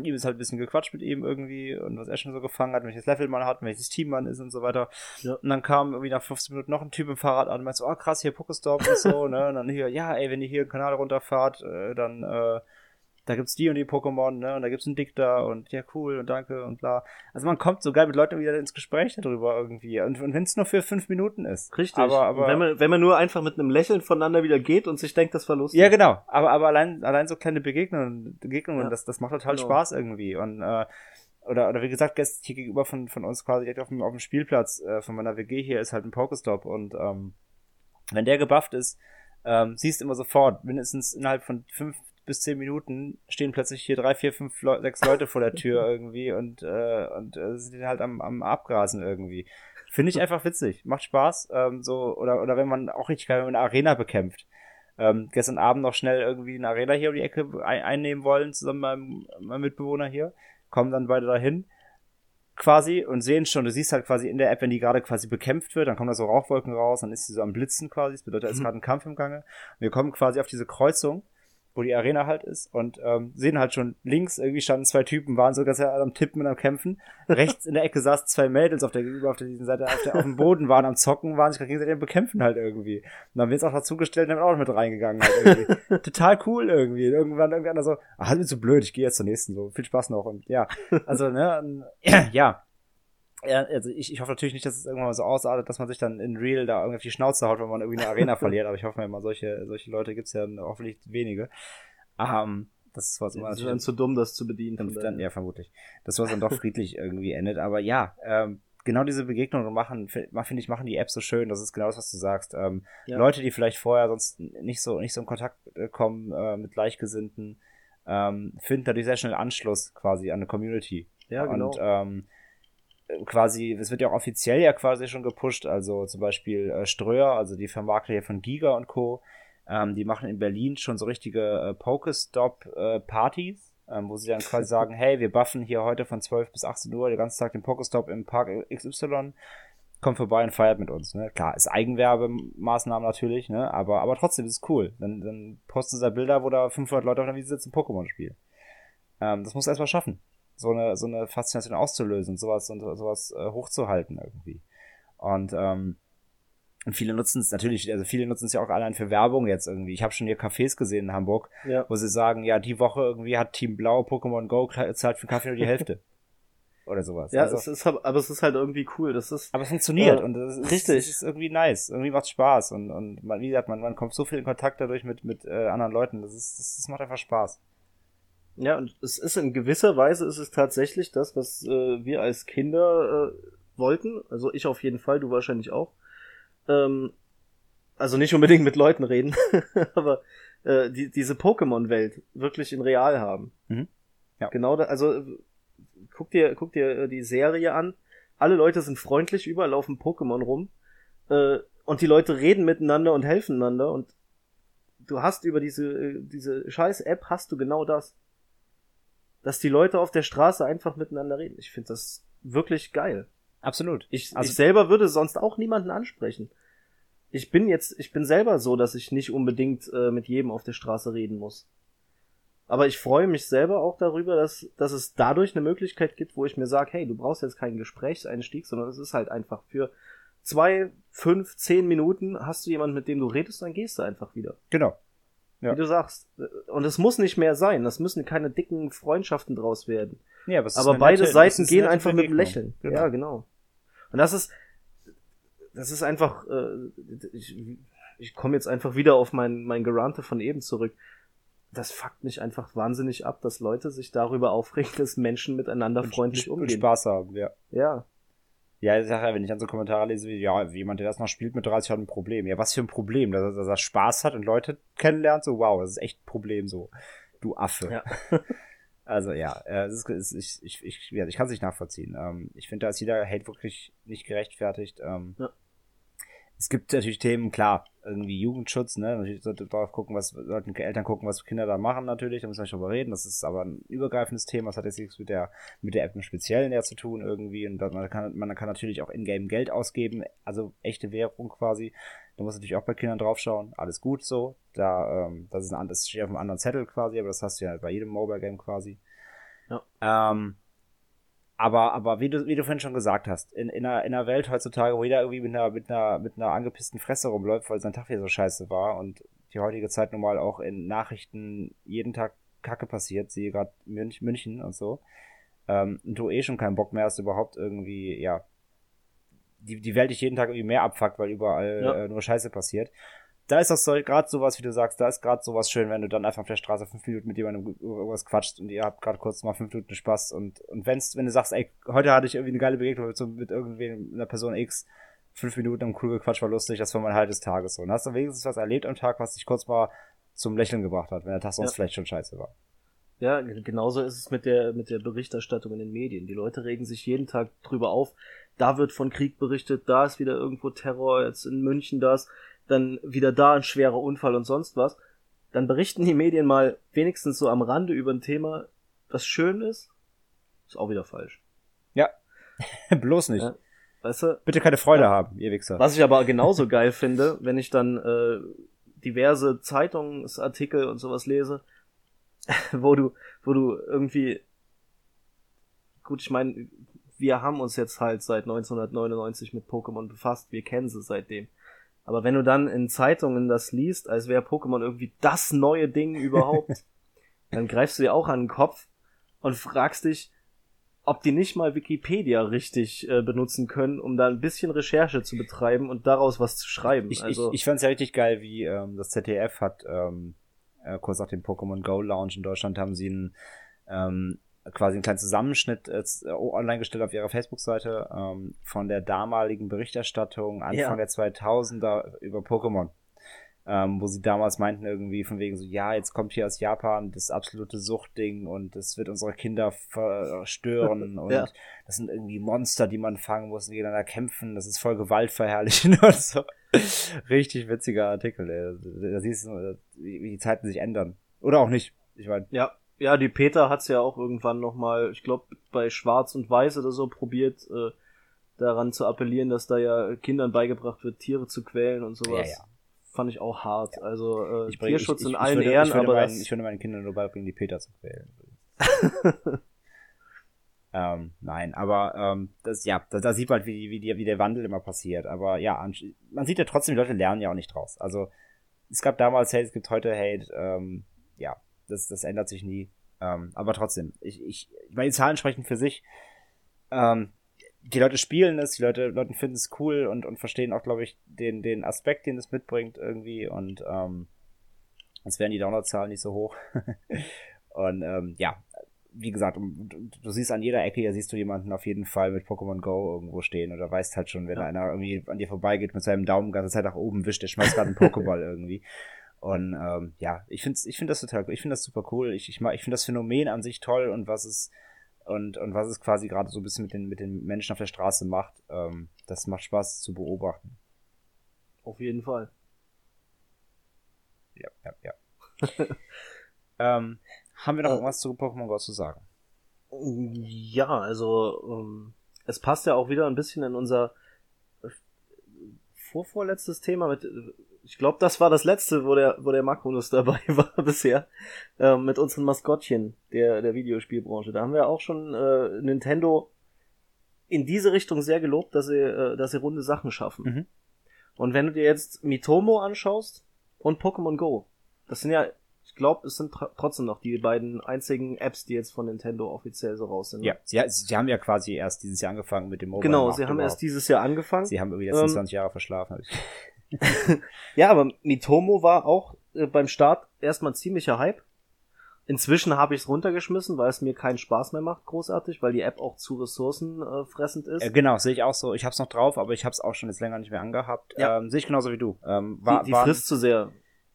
ihm ist halt ein bisschen gequatscht mit ihm irgendwie und was er schon so gefangen hat, welches Level man hat, welches Team man ist und so weiter. Ja. Und dann kam irgendwie nach 15 Minuten noch ein Typ im Fahrrad an und meinte so, oh krass, hier Pokestop und so, ne? Und dann hier, ja, ey, wenn ihr hier einen Kanal runterfahrt, äh, dann, äh, da gibt's die und die Pokémon, ne? Und da gibt's einen Dick da und ja, cool und danke und bla. Also man kommt so geil mit Leuten wieder ins Gespräch darüber irgendwie. Und, und wenn es nur für fünf Minuten ist. Richtig. Aber, aber, wenn, man, wenn man nur einfach mit einem Lächeln voneinander wieder geht und sich denkt, das war lustig. Ja, genau. Aber, aber allein, allein so kleine Begegnungen, Begegnungen, Ja. das, das macht total Genau. Spaß irgendwie. Und, äh, oder, oder wie gesagt, gestern hier gegenüber von, von uns quasi direkt auf dem, auf dem Spielplatz äh, von meiner WG hier ist halt ein Pokestop und ähm, wenn der gebufft ist, ähm, siehst du immer sofort, mindestens innerhalb von fünf bis zehn Minuten stehen plötzlich hier drei, vier, fünf, Leu sechs Leute vor der Tür irgendwie und, äh, und äh, sind halt am, am Abgrasen irgendwie. Finde ich einfach witzig, macht Spaß. Ähm, so, oder, oder wenn man auch richtig geil, wenn man eine Arena bekämpft. Ähm, gestern Abend noch schnell irgendwie eine Arena hier um die Ecke ein einnehmen wollen, zusammen mit meinem, meinem Mitbewohner hier. Kommen dann beide dahin quasi und sehen schon, du siehst halt quasi in der App, wenn die gerade quasi bekämpft wird, dann kommen da so Rauchwolken raus, dann ist sie so am Blitzen quasi, das bedeutet, da ist Mhm. gerade ein Kampf im Gange. Und wir kommen quasi auf diese Kreuzung, wo die Arena halt ist und ähm, sehen halt schon links irgendwie standen zwei Typen, waren so ganz am Tippen und am Kämpfen. Rechts in der Ecke saßen zwei Mädels auf der gegenüber auf der Seite auf, der, auf dem Boden waren am Zocken, waren sich gerade gegenseitig am Bekämpfen halt irgendwie. Und dann haben wir uns auch dazugestellt und haben auch mit reingegangen halt irgendwie. Total cool irgendwie. Irgendwann irgendeiner so, ah, halt mir zu blöd, ich gehe jetzt zur nächsten so. Viel Spaß noch und ja, also ne, ja. Ja, also ich, ich hoffe natürlich nicht, dass es irgendwann mal so ausartet, dass man sich dann in Real da irgendwie auf die Schnauze haut, wenn man irgendwie eine Arena verliert, aber ich hoffe mir immer, solche, solche Leute gibt's ja hoffentlich wenige. Ähm, das ist was Die immer sind dann zu dumm, das zu bedienen. dann, dann, ja, vermutlich. Das was dann doch friedlich irgendwie endet. Aber ja, ähm, genau diese Begegnungen machen, fi- finde ich, machen die App so schön. Das ist genau das, was du sagst. Ähm, Ja. Leute, die vielleicht vorher sonst nicht so, nicht so in Kontakt äh, kommen äh, mit Gleichgesinnten, ähm, finden dadurch sehr schnell Anschluss quasi an eine Community. Ja, genau. Und ähm, äh, quasi, es wird ja auch offiziell ja quasi schon gepusht, also zum Beispiel äh, Ströer, also die Vermarkter hier von Giga und Co., ähm, die machen in Berlin schon so richtige äh, Pokestop-Partys, ähm, wo sie dann quasi sagen, hey, wir buffen hier heute von 12 bis 18 Uhr den ganzen Tag den Pokestop im Park XY, kommt vorbei und feiert mit uns. Ne? Klar, ist Eigenwerbemaßnahmen natürlich, ne? aber, aber trotzdem ist es cool. Dann, dann posten sie da Bilder, wo da 500 Leute auf der Wiese sitzen, Pokémon spielen. Ähm, das muss erstmal schaffen, so eine, so eine Faszination auszulösen, sowas und sowas äh, hochzuhalten irgendwie. Und ähm, Und viele nutzen es natürlich, also viele nutzen es ja auch allein für Werbung jetzt irgendwie. Ich habe schon hier Cafés gesehen in Hamburg, ja. wo sie sagen, ja, die Woche irgendwie hat Team Blau Pokémon Go zahlt für Kaffee nur die Hälfte. Oder sowas. Ja, also, es ist, aber es ist halt irgendwie cool. Das ist, aber es funktioniert äh, und das ist, richtig. Es ist irgendwie nice. Irgendwie macht Spaß und, und man, wie gesagt, man, man kommt so viel in Kontakt dadurch mit, mit äh, anderen Leuten. Das ist, das, das macht einfach Spaß. Ja, und es ist in gewisser Weise ist es tatsächlich das, was äh, wir als Kinder äh, wollten. Also ich auf jeden Fall, du wahrscheinlich auch. Ähm, also nicht unbedingt mit Leuten reden, aber äh, die, diese Pokémon-Welt wirklich in real haben. Mhm. Ja. Genau, da, also guck dir, guck dir äh, die Serie an. Alle Leute sind freundlich, überall laufen Pokémon rum. Äh, und die Leute reden miteinander und helfen einander. Und du hast über diese, äh, diese scheiß App hast du genau das. Dass die Leute auf der Straße einfach miteinander reden. Ich finde das wirklich geil. Absolut. Ich, also, ich selber würde sonst auch niemanden ansprechen. Ich bin jetzt, ich bin selber so, dass ich nicht unbedingt äh, mit jedem auf der Straße reden muss. Aber ich freue mich selber auch darüber, dass, dass es dadurch eine Möglichkeit gibt, wo ich mir sage, hey, du brauchst jetzt keinen Gesprächseinstieg, sondern es ist halt einfach für zwei, fünf, zehn Minuten hast du jemanden, mit dem du redest, dann gehst du einfach wieder. Genau. Ja. Wie du sagst. Und es muss nicht mehr sein. Das müssen keine dicken Freundschaften draus werden. Ja, aber, aber beide nette, Seiten gehen einfach mit dem Lächeln. Genau. Ja, genau. Und das ist, das ist einfach, äh, ich, ich komme jetzt einfach wieder auf mein, mein Gerante von eben zurück das fuckt mich einfach wahnsinnig ab, dass Leute sich darüber aufregen, dass Menschen miteinander und, freundlich umgehen. Und Spaß haben, ja. Ja. Ja, ich sag ja, wenn ich dann so Kommentare lese wie, ja, jemand, der das noch spielt mit 30 hat ein Problem. Ja, was für ein Problem, dass er, dass er Spaß hat und Leute kennenlernt, so wow, das ist echt ein Problem, so. Du Affe. Ja. also ja, äh, es ist, ich, ich, ich, ja, ich kann es nicht nachvollziehen. Ähm, ich finde, da ist jeder Hate wirklich nicht gerechtfertigt. Ähm, ja es gibt natürlich Themen, klar, irgendwie Jugendschutz, ne? Natürlich sollte darauf gucken, was sollten Eltern gucken, was Kinder da machen natürlich, da müssen wir nicht drüber reden. Das ist aber ein übergreifendes Thema, das hat jetzt nichts mit der mit der App im Speziellen ja zu tun irgendwie. Und man kann, man kann natürlich auch in-game Geld ausgeben, also echte Währung quasi. Da muss natürlich auch bei Kindern draufschauen. Alles gut so. Da, ähm, das ist ein das steht auf einem anderen Zettel quasi, aber das hast du ja bei jedem Mobile Game quasi. Ja. Ähm, aber, aber wie du, wie du vorhin schon gesagt hast, in, in, einer, in einer Welt heutzutage, wo jeder irgendwie mit einer, mit einer, mit einer angepissten Fresse rumläuft, weil sein Tag hier so scheiße war und die heutige Zeit nun mal auch in Nachrichten jeden Tag Kacke passiert, siehe gerade Münch, München und so, ähm, und du eh schon keinen Bock mehr hast, überhaupt irgendwie, ja, die, die Welt dich jeden Tag irgendwie mehr abfuckt, weil überall ja. äh, nur Scheiße passiert da ist das so, gerade sowas, wie du sagst, da ist gerade sowas schön, wenn du dann einfach auf der Straße fünf Minuten mit jemandem irgendwas quatscht und ihr habt gerade kurz mal fünf Minuten Spaß und, und wenn's, wenn du sagst, ey, heute hatte ich irgendwie eine geile Begegnung mit, mit irgendwie einer Person X, fünf Minuten am cool gequatscht, war lustig, das war mein Halt des Tages so. Und hast du wenigstens was erlebt am Tag, was dich kurz mal zum Lächeln gebracht hat, wenn der Tag sonst ja. vielleicht schon scheiße war. Ja, genauso ist es mit der, mit der Berichterstattung in den Medien. Die Leute regen sich jeden Tag drüber auf. Da wird von Krieg berichtet, da ist wieder irgendwo Terror, jetzt in München das dann wieder da ein schwerer Unfall und sonst was, dann berichten die Medien mal wenigstens so am Rande über ein Thema, was schön ist, ist auch wieder falsch. Ja, bloß nicht. Ja. Weißt du, Bitte keine Freude ja. haben, ihr Wichser. Was ich aber genauso geil finde, wenn ich dann äh, diverse Zeitungsartikel und sowas lese, wo du, wo du irgendwie, gut, ich meine, wir haben uns jetzt halt seit 1999 mit Pokémon befasst, wir kennen sie seitdem. Aber wenn du dann in Zeitungen das liest, als wäre Pokémon irgendwie das neue Ding überhaupt, dann greifst du dir auch an den Kopf und fragst dich, ob die nicht mal Wikipedia richtig äh, benutzen können, um da ein bisschen Recherche zu betreiben und daraus was zu schreiben. Ich, also, ich, ich fand's ja richtig geil, wie ähm, das ZDF hat ähm, äh, kurz nach dem Pokémon Go Launch in Deutschland haben sie einen ähm, quasi einen kleinen Zusammenschnitt äh, online gestellt auf ihrer Facebook-Seite ähm, von der damaligen Berichterstattung Anfang ja. der 2000er über Pokémon. Ähm, wo sie damals meinten irgendwie von wegen so, ja, jetzt kommt hier aus Japan das absolute Suchtding und es wird unsere Kinder verstören und ja. das sind irgendwie Monster, die man fangen muss und gegeneinander kämpfen, das ist voll gewaltverherrlichend und so. Richtig witziger Artikel, ey. Da siehst du, wie die Zeiten sich ändern. Oder auch nicht. Ich meine. Ja, ja, die Peter hat's ja auch irgendwann nochmal, ich glaube, bei Schwarz und Weiß oder so probiert, äh, daran zu appellieren, dass da ja Kindern beigebracht wird, Tiere zu quälen und sowas. Ja, ja. Fand ich auch hart. Also äh, ich bring, Tierschutz ich, ich, in allen würde, Ehren, ich würde aber meinen, ich würde meinen Kindern nur beibringen, die Peter zu quälen. Ähm, nein, aber ähm, das, ja, da, da sieht man, halt, wie, wie, die, wie der Wandel immer passiert. Aber ja, man sieht ja trotzdem, die Leute lernen ja auch nicht draus. Also es gab damals Hate, es gibt heute Hate. Ähm, ja, das, das ändert sich nie. Ähm, aber trotzdem, ich, ich, ich meine, die Zahlen sprechen für sich. Ähm, die Leute spielen es, die Leute, Leute finden es cool und, und verstehen auch, glaube ich, den, den Aspekt, den es mitbringt irgendwie und ähm, sonst wären die Downloadzahlen nicht so hoch. und ähm, ja, wie gesagt, du, du siehst an jeder Ecke, ja siehst du jemanden auf jeden Fall mit Pokémon Go irgendwo stehen oder weißt halt schon, wenn ja. einer irgendwie an dir vorbeigeht mit seinem Daumen ganze Zeit nach oben wischt, der schmeißt gerade einen Pokéball irgendwie. Und ähm, ja, ich finde ich find das total, ich finde das super cool. Ich, ich, ich finde das Phänomen an sich toll und was es und, und was es quasi gerade so ein bisschen mit den, mit den Menschen auf der Straße macht, ähm, das macht Spaß zu beobachten. Auf jeden Fall. Ja, ja, ja. ähm, haben wir noch äh, irgendwas zu Pokémon Go zu sagen? Ja, also ähm, es passt ja auch wieder ein bisschen in unser äh, vorvorletztes Thema mit ich glaube, das war das letzte, wo der, wo der Makronus dabei war bisher, äh, mit unseren Maskottchen der, der Videospielbranche. Da haben wir auch schon äh, Nintendo in diese Richtung sehr gelobt, dass sie, äh, dass sie runde Sachen schaffen. Mhm. Und wenn du dir jetzt Mitomo anschaust und Pokémon Go, das sind ja, ich glaube, es sind trotzdem noch die beiden einzigen Apps, die jetzt von Nintendo offiziell so raus sind. Ja, sie, sie haben ja quasi erst dieses Jahr angefangen mit dem Mobile. Genau, sie haben erst dieses Jahr angefangen. Sie haben irgendwie jetzt ähm, 20 Jahre verschlafen. Ja, aber Mitomo war auch äh, beim Start erstmal ein ziemlicher Hype. Inzwischen habe ich es runtergeschmissen, weil es mir keinen Spaß mehr macht, großartig, weil die App auch zu ressourcenfressend ist. Äh, genau, sehe ich auch so. Ich habe es noch drauf, aber ich habe es auch schon jetzt länger nicht mehr angehabt. Ja. Ähm, sehe ich genauso wie du. Ähm, war, die, die frisst zu sehr.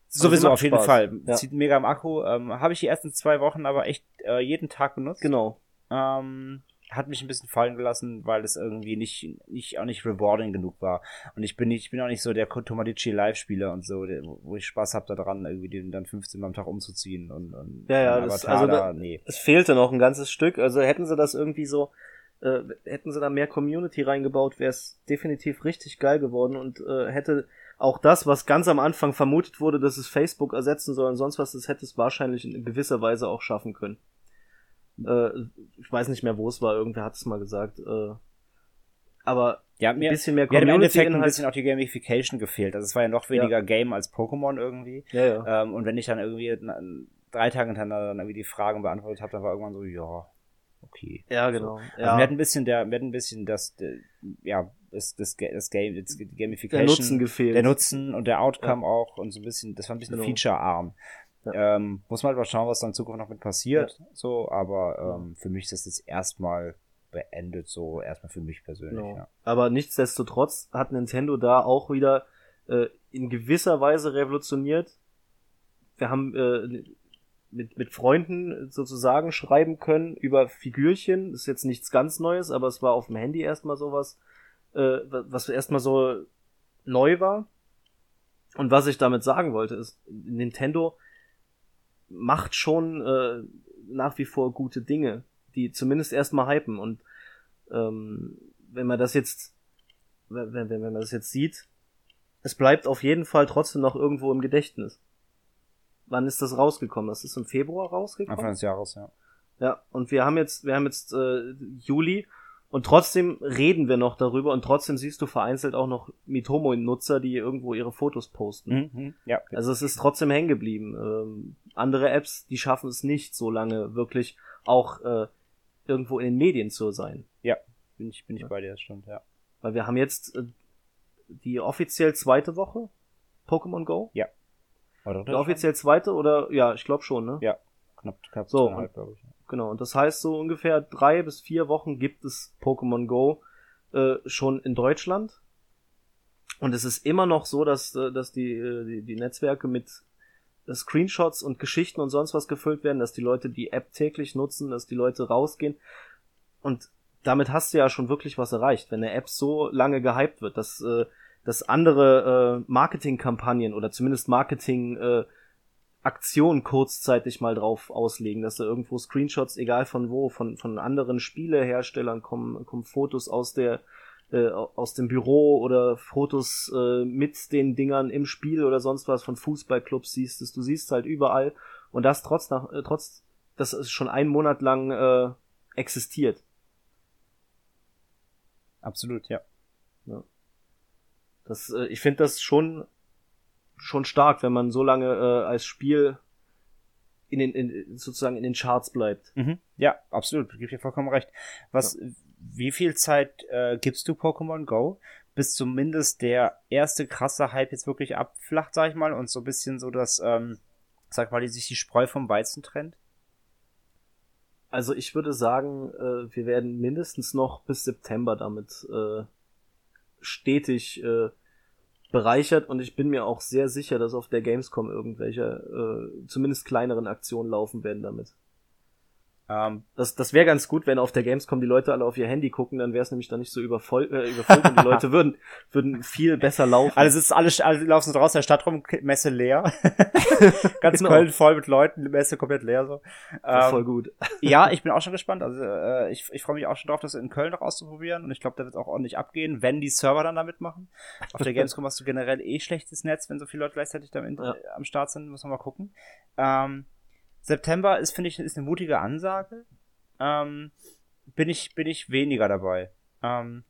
Sowieso, auf jeden Spaß. Fall. Ja. Zieht mega im Akku. Ähm, habe ich die ersten zwei Wochen aber echt äh, jeden Tag benutzt. Genau. Ähm, hat mich ein bisschen fallen gelassen, weil es irgendwie nicht, nicht auch nicht rewarding genug war. Und ich bin nicht, ich bin auch nicht so der Tomadici Live-Spieler und so, der, wo ich Spaß habe daran, irgendwie den dann 15 Mal am Tag umzuziehen und, und ja, ja, das, also da, nee. es fehlte noch ein ganzes Stück. Also hätten sie das irgendwie so, äh, hätten sie da mehr Community reingebaut, wäre es definitiv richtig geil geworden und äh, hätte auch das, was ganz am Anfang vermutet wurde, dass es Facebook ersetzen soll und sonst was, das hätte es wahrscheinlich in gewisser Weise auch schaffen können. Äh, ich weiß nicht mehr, wo es war, irgendwer hat es mal gesagt. Äh, aber ja, mir, ein bisschen mehr Community mir hat im Endeffekt ein bisschen auch die Gamification gefehlt. Also es war ja noch weniger ja. Game als Pokémon irgendwie. Ja, ja. Ähm, und wenn ich dann irgendwie drei Tage hintereinander dann irgendwie die Fragen beantwortet habe, dann war irgendwann so, ja, okay. Ja, genau. So. Also ja. mir hat ein bisschen der, mir hat ein bisschen das, der, ja, das, das, das Game, das Gamification. Der Nutzen gefehlt. Der Nutzen und der Outcome ja. auch und so ein bisschen, das war ein bisschen genau. featurearm. Ja. Ähm, muss man halt mal schauen, was dann in Zukunft noch mit passiert. Ja. So, aber ähm, für mich ist das jetzt erstmal beendet, so erstmal für mich persönlich. Genau. Ja. Aber nichtsdestotrotz hat Nintendo da auch wieder äh, in gewisser Weise revolutioniert. Wir haben äh, mit, mit Freunden sozusagen schreiben können über Figürchen. Das ist jetzt nichts ganz Neues, aber es war auf dem Handy erstmal sowas, äh, was erstmal so neu war. Und was ich damit sagen wollte, ist, Nintendo macht schon äh, nach wie vor gute Dinge, die zumindest erstmal hypen. Und ähm, wenn man das jetzt, wenn, wenn, wenn man das jetzt sieht, es bleibt auf jeden Fall trotzdem noch irgendwo im Gedächtnis. Wann ist das rausgekommen? Das ist im Februar rausgekommen. Anfang des Jahres, ja. Ja, und wir haben jetzt, wir haben jetzt äh, Juli und trotzdem reden wir noch darüber und trotzdem siehst du vereinzelt auch noch Mitomo-Nutzer, die irgendwo ihre Fotos posten. Mhm, ja. Also es ist trotzdem hängen geblieben. Ähm, andere Apps, die schaffen es nicht so lange wirklich auch äh, irgendwo in den Medien zu sein. Ja, bin ich, bin ich ja. bei dir, das stimmt, ja. Weil wir haben jetzt äh, die offiziell zweite Woche Pokémon Go. Ja. Oder die offiziell zweite oder ja, ich glaube schon, ne? Ja, knapp, knapp so, glaube ich. Genau, und das heißt, so ungefähr drei bis vier Wochen gibt es Pokémon Go äh, schon in Deutschland. Und es ist immer noch so, dass, äh, dass die, äh, die, die Netzwerke mit äh, Screenshots und Geschichten und sonst was gefüllt werden, dass die Leute die App täglich nutzen, dass die Leute rausgehen. Und damit hast du ja schon wirklich was erreicht, wenn eine App so lange gehypt wird, dass, dass andere Marketingkampagnen oder zumindest Marketing Aktion kurzzeitig mal drauf auslegen, dass da irgendwo Screenshots, egal von wo, von, von anderen Spieleherstellern kommen, kommen Fotos aus der, äh, aus dem Büro oder Fotos äh, mit den Dingern im Spiel oder sonst was von Fußballclubs siehst es. Du siehst halt überall und das trotz nach, äh, trotz, dass es schon einen Monat lang äh, existiert. Absolut, ja. ja. Das, äh, ich finde das schon, schon stark, wenn man so lange äh, als Spiel in den, in, sozusagen in den Charts bleibt. Mhm. Ja, absolut, gebe ich dir vollkommen recht. Was, ja. wie viel Zeit äh, gibst du Pokémon Go? Bis zumindest der erste krasse Hype jetzt wirklich abflacht, sag ich mal, und so ein bisschen so das, ähm, sag mal, die sich die Spreu vom Weizen trennt? Also ich würde sagen, äh, wir werden mindestens noch bis September damit äh, stetig äh, bereichert und ich bin mir auch sehr sicher, dass auf der Gamescom irgendwelche äh, zumindest kleineren Aktionen laufen werden damit. Ähm, das das wäre ganz gut, wenn auf der Gamescom die Leute alle auf ihr Handy gucken, dann wäre es nämlich dann nicht so übervoll, äh, übervoll und die Leute würden, würden viel besser laufen. Also es ist alles, alle laufen so draußen der Stadt rum, Messe leer. Ganz genau. Köln voll mit Leuten, Messe komplett leer so. Ähm, voll gut. ja, ich bin auch schon gespannt. Also äh, ich, ich freue mich auch schon drauf, das in Köln noch auszuprobieren und ich glaube, da wird auch ordentlich abgehen, wenn die Server dann damit machen. Auf der Gamescom hast du generell eh schlechtes Netz, wenn so viele Leute gleichzeitig da ja. am Start sind, muss man mal gucken. Ähm, September ist, finde ich, ist eine mutige Ansage. Ähm, bin ich, bin ich weniger dabei. Ähm,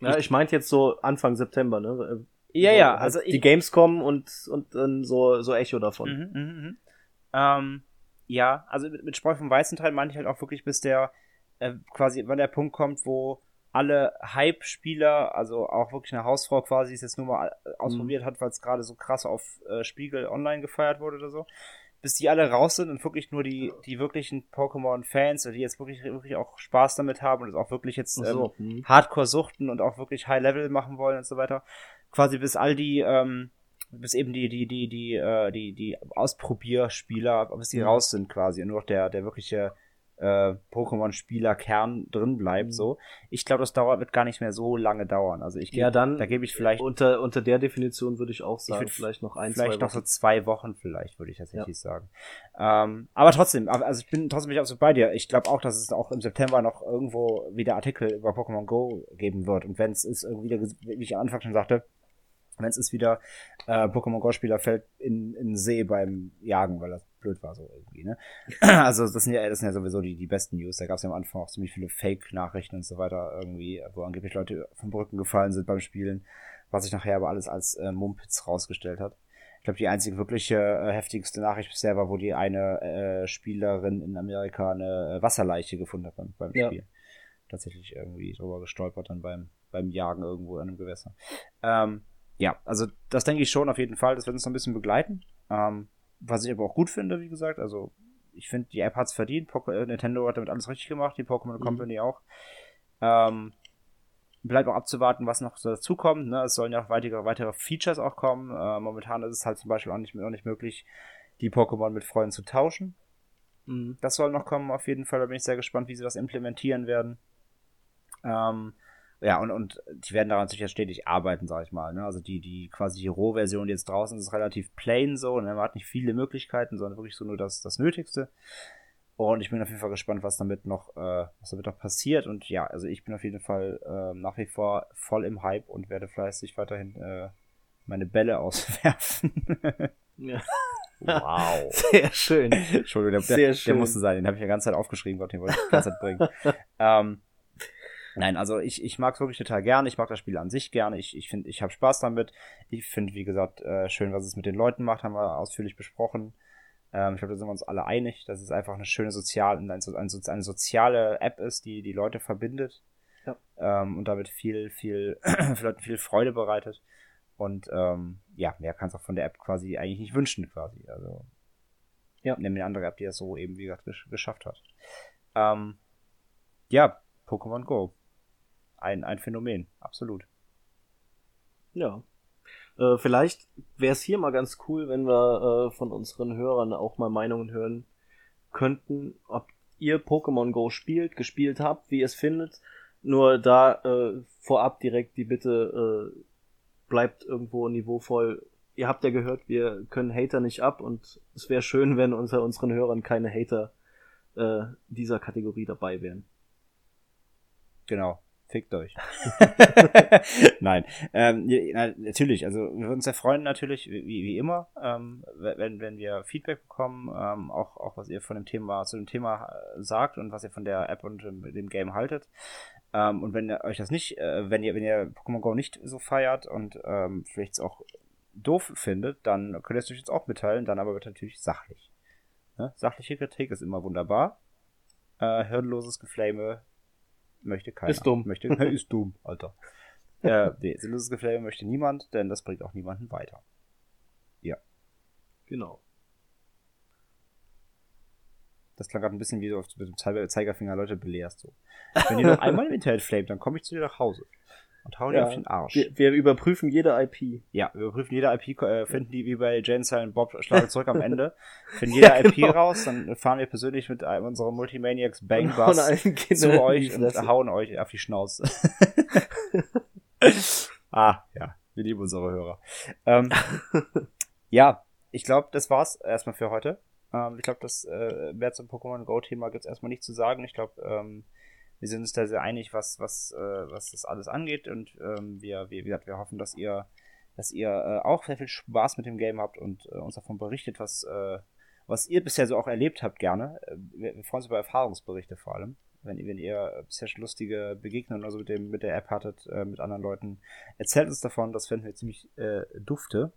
ja, ich, ich meinte jetzt so Anfang September, ne? Ja, so ja, halt also die ich, Gamescom und und dann so so Echo davon. Mhm, mh, mh. Ähm, ja, also mit, mit Spreu vom weißen Teil meine ich halt auch wirklich, bis der äh, quasi, wann der Punkt kommt, wo alle Hype-Spieler, also auch wirklich eine Hausfrau quasi, es jetzt nur mal äh, ausprobiert mhm. hat, weil es gerade so krass auf äh, Spiegel online gefeiert wurde oder so, bis die alle raus sind und wirklich nur die, die wirklichen Pokémon-Fans, die jetzt wirklich, wirklich auch Spaß damit haben und es auch wirklich jetzt so, ähm, hm. Hardcore suchten und auch wirklich High-Level machen wollen und so weiter. Quasi bis all die, ähm, bis eben die, die, die, die, äh, die, die Ausprobierspieler, bis die mhm. raus sind quasi und nur noch der, der wirkliche äh, Pokémon-Spieler-Kern drin bleibt. Mhm. So, ich glaube, das dauert wird gar nicht mehr so lange dauern. Also ich geb, ja dann, da gebe ich vielleicht unter unter der Definition würde ich auch sagen, ich vielleicht noch ein, vielleicht zwei noch so zwei Wochen vielleicht würde ich tatsächlich ja. sagen. Ähm, aber trotzdem, also ich bin trotzdem nicht absolut bei dir. Ich glaube auch, dass es auch im September noch irgendwo wieder Artikel über Pokémon Go geben wird und wenn es ist irgendwie, wie ich am Anfang schon sagte wenn es ist wieder äh, Pokémon Go-Spieler fällt in, in See beim Jagen, weil das blöd war so irgendwie, ne? Also das sind ja, das sind ja sowieso die, die besten News. Da gab es ja am Anfang auch ziemlich viele Fake-Nachrichten und so weiter irgendwie, wo angeblich Leute vom Brücken gefallen sind beim Spielen, was sich nachher aber alles als äh, Mumpitz rausgestellt hat. Ich glaube, die einzige wirkliche äh, heftigste Nachricht bisher war, wo die eine äh, Spielerin in Amerika eine äh, Wasserleiche gefunden hat beim, beim Spiel. Ja. Tatsächlich irgendwie drüber gestolpert dann beim, beim Jagen irgendwo in einem Gewässer. Ähm, ja, also das denke ich schon auf jeden Fall. Das wird uns noch ein bisschen begleiten. Ähm, was ich aber auch gut finde, wie gesagt. Also ich finde, die App hat's verdient. Pok äh, Nintendo hat damit alles richtig gemacht, die Pokémon mhm. Company auch. Ähm, bleibt auch abzuwarten, was noch so dazukommt. Ne? Es sollen ja auch weitere, weitere Features auch kommen. Äh, momentan ist es halt zum Beispiel auch nicht, auch nicht möglich, die Pokémon mit Freunden zu tauschen. Mhm. Das soll noch kommen, auf jeden Fall. Da bin ich sehr gespannt, wie sie das implementieren werden. Ähm, ja, und, und die werden daran sicher stetig arbeiten, sag ich mal. Ne? Also die, die quasi die Rohversion, die jetzt draußen ist, ist relativ plain so und man hat nicht viele Möglichkeiten, sondern wirklich so nur das, das Nötigste. Und ich bin auf jeden Fall gespannt, was damit noch, äh, was damit noch passiert. Und ja, also ich bin auf jeden Fall äh, nach wie vor voll im Hype und werde fleißig weiterhin äh, meine Bälle auswerfen. ja. Wow. Sehr schön. Entschuldigung, der, der, der musste sein. Den habe ich ja ganze Zeit aufgeschrieben, Gott, den wollte ich die ganze Zeit bringen. ähm, Nein, also ich, ich mag es wirklich total gerne. Ich mag das Spiel an sich gerne. Ich, ich finde, ich habe Spaß damit. Ich finde, wie gesagt, äh, schön, was es mit den Leuten macht, haben wir ausführlich besprochen. Ähm, ich glaube, da sind wir uns alle einig, dass es einfach eine schöne sozial, eine, eine, eine soziale App ist, die die Leute verbindet. Ja. Ähm, und damit viel, viel, für Leute viel Freude bereitet. Und ähm, ja, mehr kann es auch von der App quasi eigentlich nicht wünschen, quasi. Also ja, nimm eine andere App, die das so eben, wie gesagt, gesch geschafft hat. Ähm, ja, Pokémon Go ein, ein Phänomen, absolut. Ja. Äh, vielleicht wäre es hier mal ganz cool, wenn wir äh, von unseren Hörern auch mal Meinungen hören könnten, ob ihr Pokémon Go spielt, gespielt habt, wie ihr es findet. Nur da äh, vorab direkt die Bitte, äh, bleibt irgendwo niveauvoll. Ihr habt ja gehört, wir können Hater nicht ab und es wäre schön, wenn unter unseren Hörern keine Hater äh, dieser Kategorie dabei wären. Genau. Fickt euch. Nein, ähm, natürlich, also wir würden uns sehr freuen natürlich, wie, wie immer, ähm, wenn, wenn wir Feedback bekommen, ähm, auch, auch was ihr von dem Thema, zu dem Thema äh, sagt und was ihr von der App und dem Game haltet. Ähm, und wenn ihr euch das nicht, äh, wenn ihr, wenn ihr Pokémon Go nicht so feiert und ähm, vielleicht es auch doof findet, dann könnt ihr es euch jetzt auch mitteilen, dann aber bitte natürlich sachlich. Ne? Sachliche Kritik ist immer wunderbar. Äh, hirnloses Geflame möchte keiner. Ist dumm. Möchte, ist dumm, Alter. äh, nee, sinnloses Geflame möchte niemand, denn das bringt auch niemanden weiter. Ja. Genau. Das klang gerade ein bisschen wie du mit dem Zeigerfinger Leute belehrst. So. Wenn ihr noch einmal im Internet flamet, dann komme ich zu dir nach Hause und hauen ja, dir auf den Arsch. Wir, wir, überprüfen jede IP. Ja, wir überprüfen jede IP, äh, finden die wie bei Jane Silent Bob Schlag zurück am Ende, finden jede ja, genau. IP raus, dann fahren wir persönlich mit einem unserer Multimaniacs Bang Bus zu euch und hauen euch auf die Schnauze. ah, ja, wir lieben unsere Hörer. Ähm, ja, ich glaube, das war's erstmal für heute. Ähm, ich glaube, das äh, mehr zum Pokémon Go-Thema gibt's erstmal nicht zu sagen. Ich glaube, ähm, wir sind uns da sehr einig, was, was, äh, was das alles angeht. Und ähm, wir, wir, wir, wir hoffen, dass ihr, dass ihr äh, auch sehr viel Spaß mit dem Game habt und äh, uns davon berichtet, was, äh, was ihr bisher so auch erlebt habt, gerne. Äh, wir, wir freuen uns über Erfahrungsberichte vor allem. Wenn ihr, wenn ihr bisher schon lustige Begegnungen oder so mit, dem, mit der App hattet, äh, mit anderen Leuten, erzählt uns davon, das fänden wir ziemlich äh, dufte.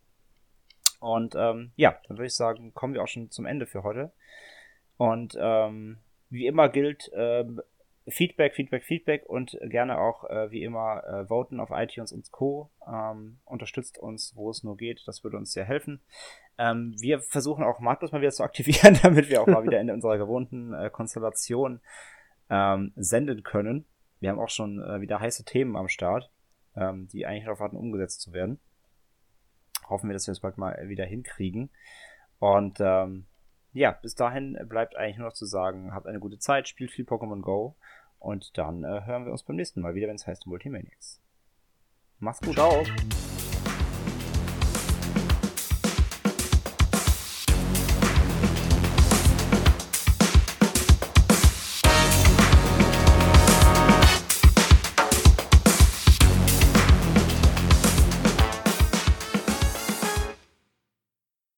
Und ähm, ja, dann würde ich sagen, kommen wir auch schon zum Ende für heute. Und ähm, wie immer gilt, ähm, Feedback, Feedback, Feedback und gerne auch äh, wie immer äh, voten auf iTunes und Co. Ähm, unterstützt uns, wo es nur geht. Das würde uns sehr helfen. Ähm, wir versuchen auch Markus mal wieder zu aktivieren, damit wir auch mal wieder in unserer gewohnten äh, Konstellation ähm, senden können. Wir haben auch schon äh, wieder heiße Themen am Start, ähm, die eigentlich darauf warten, umgesetzt zu werden hoffen wir, dass wir es bald mal wieder hinkriegen. Und ähm, ja, bis dahin bleibt eigentlich nur noch zu sagen, habt eine gute Zeit, spielt viel Pokémon Go und dann äh, hören wir uns beim nächsten Mal wieder, wenn es heißt Multimaniacs. Mach's gut. Ciao.